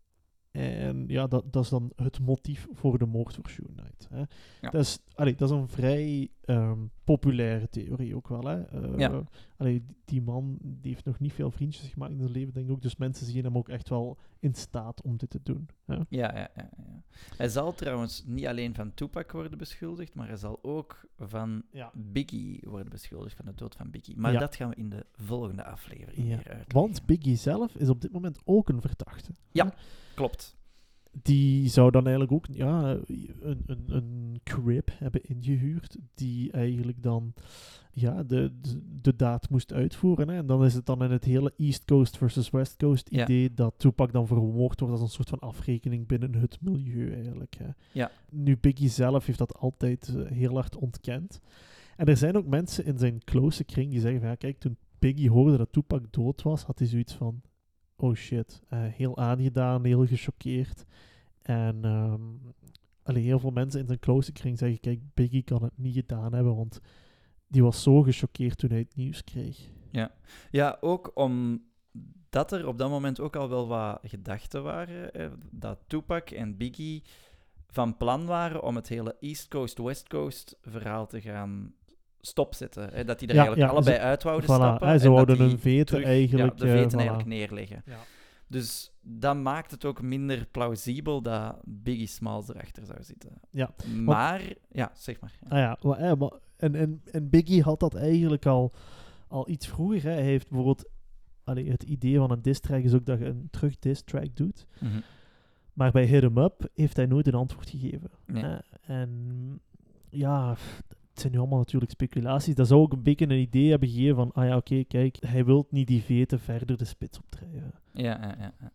En ja, dat, dat is dan het motief voor de moord voor Shoe Knight. Hè. Ja. Dat, is, allee, dat is een vrij ehm, populaire theorie ook wel. Hè. Ja. allee, die- man die heeft nog niet veel vriendjes gemaakt in zijn leven, denk ik ook. Dus mensen zien hem ook echt wel in staat om dit te doen. Hè. Ja, ja, ja, ja. Hij zal trouwens niet alleen van Tupac worden beschuldigd, maar hij zal ook van Ja. Biggie worden beschuldigd, van de dood van Biggie. Maar dat gaan we in de volgende aflevering Ja, uitleggen. Want Biggie zelf is op dit moment ook een verdachte. Ja, klopt. Die zou dan eigenlijk ook ja, een, een, een crib hebben ingehuurd, die eigenlijk dan ja, de, de, de daad moest uitvoeren. Hè. En dan is het dan in het hele East Coast versus West Coast Ja. idee dat Tupac dan vermoord wordt als een soort van afrekening binnen het milieu eigenlijk. Hè. Ja. Nu, Biggie zelf heeft dat altijd eh, heel hard ontkend. En er zijn ook mensen in zijn close kring die zeggen van, ja, kijk, toen Biggie hoorde dat Tupac dood was, had hij zoiets van, oh shit, eh, heel aangedaan, heel gechoqueerd. En allee, heel veel mensen in zijn close kring zeggen, kijk, Biggie kan het niet gedaan hebben, want die was zo gechoqueerd toen hij het nieuws kreeg. Ja, ook omdat er op dat moment ook al wel wat gedachten waren eh, dat Tupac en Biggie van plan waren om het hele East Coast-West Coast verhaal te gaan stopzetten. Hè, dat die er Ja, eigenlijk ja, allebei ze- uit wouden Voilà, stappen. hè, ze wouden hun veten terug, eigenlijk, Ja, de eh, veten voilà. eigenlijk neerleggen. Ja. Dus dat maakt het ook minder plausibel dat Biggie Smalls erachter zou zitten. Ja, Maar, ja, zeg maar. Ja. Ah ja, maar, eh, maar- en, en, en Biggie had dat eigenlijk al, al iets vroeger. Hè. Hij heeft bijvoorbeeld... Allee, het idee van een diss track is ook dat je een terug diss track doet. Mhm. Maar bij Hit 'em Up heeft hij nooit een antwoord gegeven. Nee. hè. En ja, het zijn nu allemaal natuurlijk speculaties. Dat zou ook een beetje een idee hebben gegeven van, ah ja, oké, kijk, hij wil niet die veten verder de spits opdrijven. Ja, ja, ja.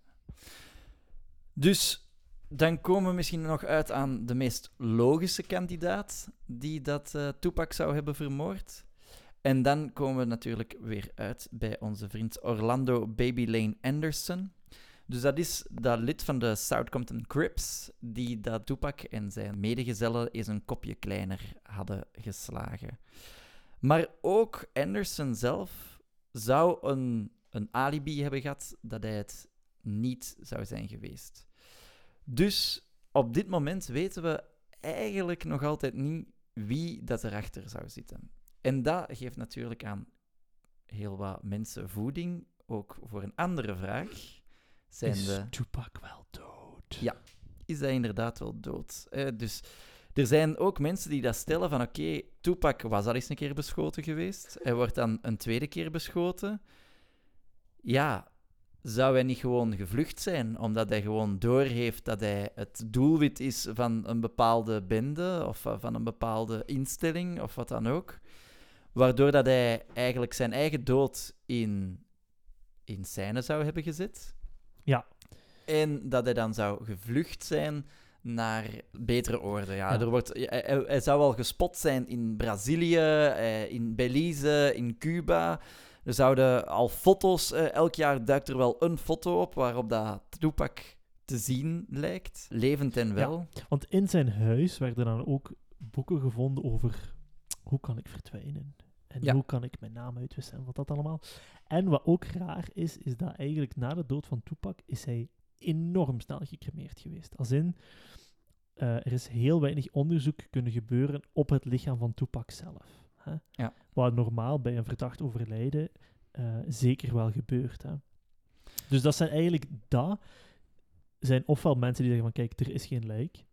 Dus Dan komen we misschien nog uit aan de meest logische kandidaat die dat eh Tupac zou hebben vermoord. En dan komen we natuurlijk weer uit bij onze vriend Orlando Baby Lane Anderson. Dus dat is dat lid van de South Compton Crips die dat Tupac en zijn medegezellen eens een kopje kleiner hadden geslagen. Maar ook Anderson zelf zou een, een alibi hebben gehad dat hij het niet zou zijn geweest. Dus op dit moment weten we eigenlijk nog altijd niet wie dat erachter zou zitten. En dat geeft natuurlijk aan heel wat mensen voeding, ook voor een andere vraag. Zijn is de, Tupac wel dood? Ja. is hij inderdaad wel dood? Eh, dus er zijn ook mensen die dat stellen van oké, Tupac was al eens een keer beschoten geweest. Hij wordt dan een tweede keer beschoten. Ja, zou hij niet gewoon gevlucht zijn, omdat hij gewoon doorheeft dat hij het doelwit is van een bepaalde bende of va- van een bepaalde instelling of wat dan ook. Waardoor dat hij eigenlijk zijn eigen dood in, in scène zou hebben gezet. Ja. En dat hij dan zou gevlucht zijn naar betere orde. Ja, Ja. Er wordt, hij, zou al gespot zijn in Brazilië, eh, in Belize, in Cuba. Er zouden al foto's, eh, elk jaar duikt er wel een foto op waarop dat Tupac te zien lijkt. Levend en wel. Want in zijn huis werden dan ook boeken gevonden over hoe kan ik verdwijnen. En Ja. hoe kan ik mijn naam uitwisselen en wat dat allemaal. En wat ook raar is, is dat eigenlijk na de dood van Tupac is hij enorm snel gecremeerd geweest. Als in, eh, er is heel weinig onderzoek kunnen gebeuren op het lichaam van Tupac zelf. Hè? Ja. Wat normaal bij een verdacht overlijden eh, zeker wel gebeurt. Hè? Dus dat zijn eigenlijk dat zijn ofwel mensen die zeggen van kijk, er is geen lijk,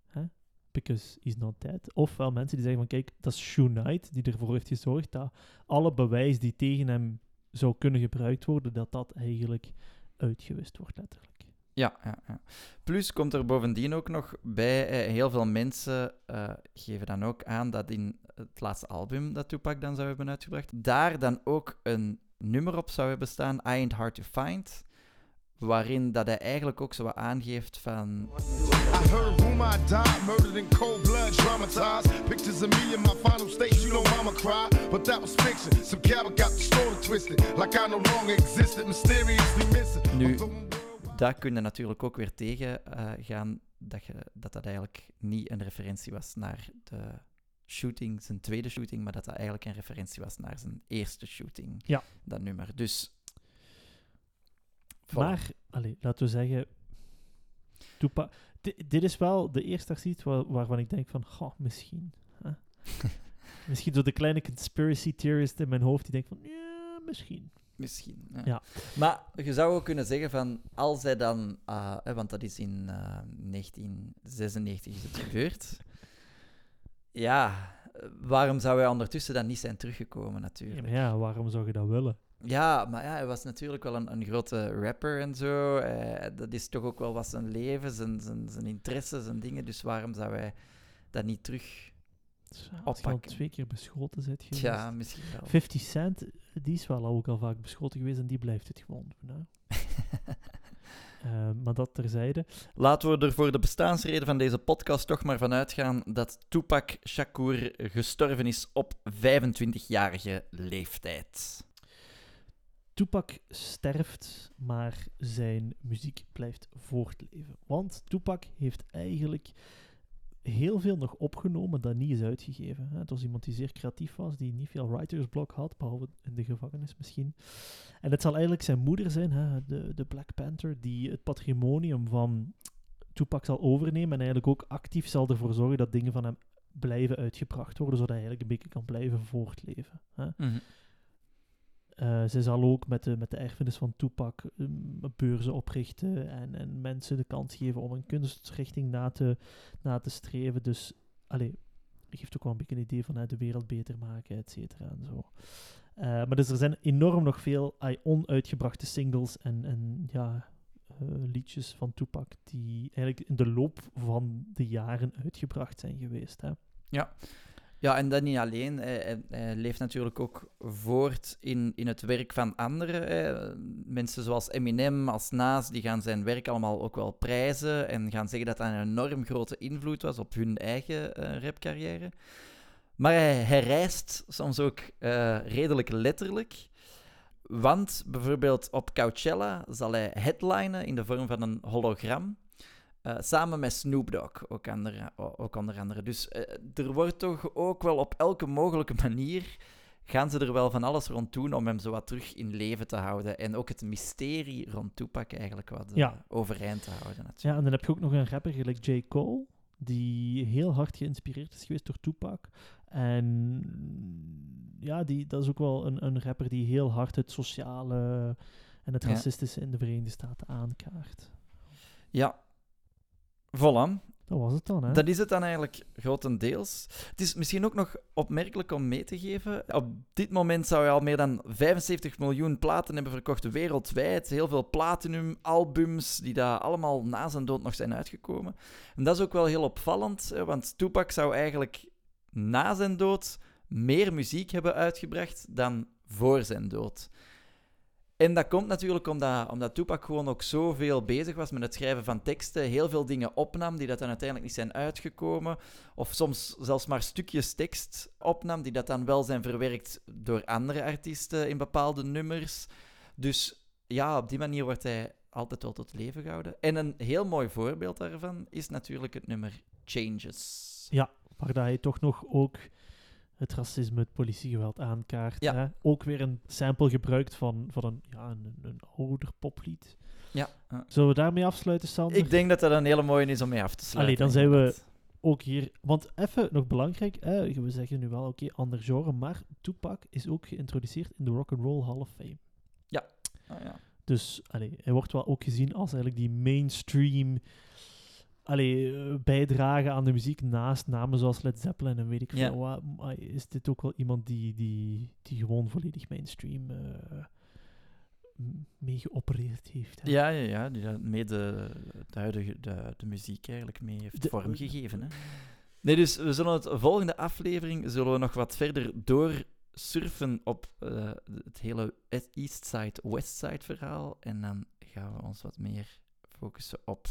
he's not dead. Ofwel mensen die zeggen van kijk, dat is Shoe Knight die ervoor heeft gezorgd dat alle bewijs die tegen hem zou kunnen gebruikt worden, dat dat eigenlijk uitgewist wordt letterlijk. Ja, ja, ja. Plus komt er bovendien ook nog bij, eh, heel veel mensen eh, geven dan ook aan dat in het laatste album dat Tupac dan zou hebben uitgebracht, daar dan ook een nummer op zou hebben staan, I Ain't Hard to Find, waarin dat hij eigenlijk ook zo aangeeft van... I heard rumor I died, murdered in cold blood, traumatized. Pictures of me in my final stage, you know mama cried. But that was fiction. Some coward got the story twisted. Like I no longer existed, mysteriously missing. Nu, daar kun je natuurlijk ook weer tegen eh, gaan dat, je, dat dat eigenlijk niet een referentie was naar de shooting, zijn tweede shooting, maar dat dat eigenlijk een referentie was naar zijn eerste shooting, Ja. dat nummer. Dus... voilà. Maar, allee, laten we zeggen, Tupac, dit is wel de eerste wa- waarvan ik denk van, goh, misschien. hè. misschien zo de kleine conspiracy theorist in mijn hoofd die denkt van, ja, misschien. Misschien. Ja. Ja. Maar je zou ook kunnen zeggen van, als hij dan, ah, hè, want dat is in eh, 1996 is het gebeurd. Ja, eh, waarom zou hij ondertussen dan niet zijn teruggekomen Ja, natuurlijk? maar ja, waarom zou je dat willen? Ja, maar ja, hij was natuurlijk wel een, een grote rapper en zo. Eh, dat is toch ook wel wat zijn leven, zijn, zijn, zijn interesses en dingen. Dus waarom zou hij dat niet terug... Ja, Als je al Oppakken. twee keer beschoten bent geweest. Ja, misschien wel. 50 Cent, die is wel ook al vaak beschoten geweest en die blijft het gewoon doen. Eh, maar dat terzijde. Laten we er voor de bestaansreden van deze podcast toch maar van uitgaan dat Tupac Shakur gestorven is op 25-jarige leeftijd. Tupac sterft, maar zijn muziek blijft voortleven. Want Tupac heeft eigenlijk heel veel nog opgenomen dat niet is uitgegeven. Het was iemand die zeer creatief was, die niet veel writersblok had, behalve in de gevangenis misschien. En het zal eigenlijk zijn moeder zijn, de, Black Panther, die het patrimonium van Tupac zal overnemen en eigenlijk ook actief zal ervoor zorgen dat dingen van hem blijven uitgebracht worden, zodat hij eigenlijk een beetje kan blijven voortleven. Hè. Eh, zij zal ook met de, met de erfenis van Tupac um, beurzen oprichten en, en mensen de kans geven om een kunstrichting na te, na te streven. Dus, allee, geeft ook wel een beetje een idee van de wereld beter maken, et cetera en zo. Eh, maar dus er zijn enorm nog veel onuitgebrachte singles en, en ja, eh, liedjes van Tupac die eigenlijk in de loop van de jaren uitgebracht zijn geweest. Hè. Ja. Ja, en dat niet alleen. Hij, hij- hij leeft natuurlijk ook voort in, in het werk van anderen. Mensen zoals Eminem, als Nas, die gaan zijn werk allemaal ook wel prijzen en gaan zeggen dat dat een enorm grote invloed was op hun eigen eh, rapcarrière. Maar hij, hij reist soms ook eh, redelijk letterlijk. Want bijvoorbeeld op Coachella zal hij headlinen in de vorm van een hologram. Eh, samen met Snoop Dogg, ook, andere, ook onder andere. Dus eh, er wordt toch ook wel op elke mogelijke manier. gaan ze er wel van alles rond doen om hem zo wat terug in leven te houden. En ook het mysterie rond Tupac eigenlijk wat eh, overeind te houden. Natuurlijk. Ja, en dan heb je ook nog een rapper gelijk J. Cole, die heel hard geïnspireerd is geweest door Tupac. En ja, die, dat is ook wel een, een rapper die heel hard het sociale en het racistische in de Verenigde Staten aankaart. Ja, voilà. Dat was het dan, hè? Dat is het dan eigenlijk grotendeels. Het is misschien ook nog opmerkelijk om mee te geven. Op dit moment zou je al meer dan 75 miljoen platen hebben verkocht wereldwijd. Heel veel platinum-albums die daar allemaal na zijn dood nog zijn uitgekomen. En dat is ook wel heel opvallend, want Tupac zou eigenlijk na zijn dood meer muziek hebben uitgebracht dan voor zijn dood. En dat komt natuurlijk omdat, omdat Tupac gewoon ook zoveel bezig was met het schrijven van teksten, heel veel dingen opnam die dat dan uiteindelijk niet zijn uitgekomen, of soms zelfs maar stukjes tekst opnam die dat dan wel zijn verwerkt door andere artiesten in bepaalde nummers. Dus ja, op die manier wordt hij altijd wel tot leven gehouden. En een heel mooi voorbeeld daarvan is natuurlijk het nummer Changes. Ja, waar hij toch nog ook het racisme, het politiegeweld aankaart. Ja. Hè? Ook weer een sample gebruikt van, van een, ja, een, een ouder poplied. Ja, ja. Zullen we daarmee afsluiten, Sander? ik denk dat dat een hele mooie is om mee af te sluiten. Allee, dan zijn we ook hier... Want even nog belangrijk, hè, we zeggen nu wel, oké, ander genre, maar Tupac is ook geïntroduceerd in de Rock and Roll Hall of Fame. Ah, ja. Dus allee, hij wordt wel ook gezien als eigenlijk die mainstream allee, eh, bijdrage aan de muziek naast namen zoals Led Zeppelin en weet ik Ja. veel wat. Is dit ook wel iemand die, die, die gewoon volledig mainstream m- mee geopereerd heeft? hè? Ja, ja, ja, die mee de, de huidige de, de muziek eigenlijk mee heeft vormgegeven. Hè. Nee, dus we zullen het volgende aflevering zullen we nog wat verder doorsurfen op eh, het hele East Side, West Side verhaal. En dan gaan we ons wat meer focussen op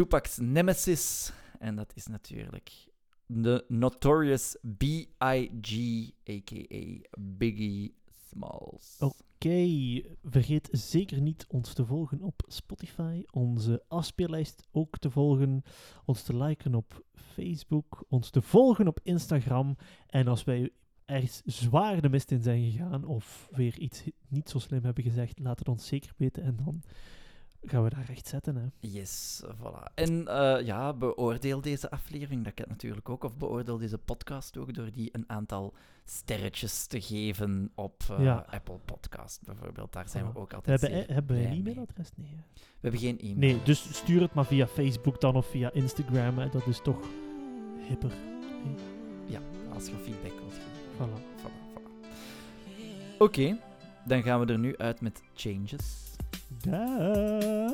Tupac's nemesis. En dat is natuurlijk de Notorious B.I.G., a.k.a. Biggie Smalls. Oké, vergeet zeker niet ons te volgen op Spotify, onze afspeellijst ook te volgen, ons te liken op Facebook, ons te volgen op Instagram. En als wij ergens zwaar de mist in zijn gegaan of weer iets niet zo slim hebben gezegd, laat het ons zeker weten en dan gaan we daar recht zetten. Hè. Yes, voilà. En eh, ja, beoordeel deze aflevering, dat kan natuurlijk ook. Of beoordeel deze podcast ook door die een aantal sterretjes te geven op eh, Ja. Apple Podcast bijvoorbeeld. Daar zijn we Voilà. ook altijd Hebben, zeer hebben we een e-mailadres? Nee. hè? We hebben geen e-mail. Nee, dus stuur het maar via Facebook dan of via Instagram. Hè. Dat is toch hipper. Ja, als je feedback wilt geven. Voilà. Voilà, voilà. Oké, dan gaan we er nu uit met Changes. Daag.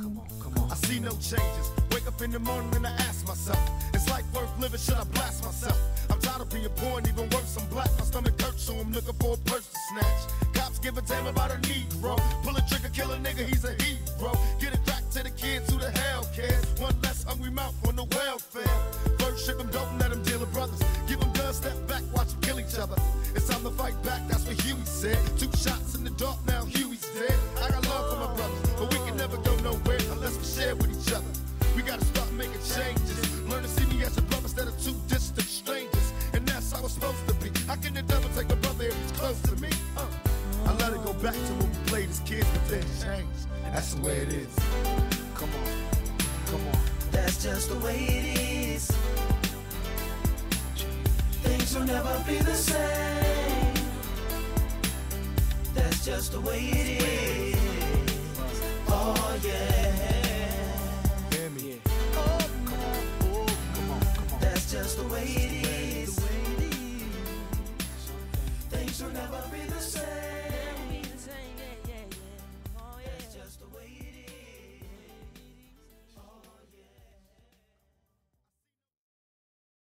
Come on, come on. I see no changes. Wake up in the morning and I ask myself, is life worth living? Should I blast myself? I'm tired of being poor and even worse, I'm black. My stomach hurts, so I'm looking for a purse to snatch. Cops give a damn about a Negro. Pull a trigger, kill a nigga, he's a hero. Get it back to the kids who the hell cares. One less hungry mouth on the welfare. First ship them, don't let them deal with brothers. Give them step back, watch them kill each other. It's time to fight back, that's what Huey said. Two shots in the dark, now Huey's dead. I got love for my brothers, but we can never go nowhere unless we share with each other. We gotta start making changes. Learn to see me as a brother instead of two distant strangers. And that's how it's supposed to be. How can the devil take a brother if he's close to me? Uh. I let it go back to when we played as kids, but things changed. That's the way it is. Come on, come on. That's just the way it is. Things will never be the same. That's just the way it is. Oh yeah. Hear me. Oh, come on. Oh, come on, come on. That's just the way it is. Things will never be the same.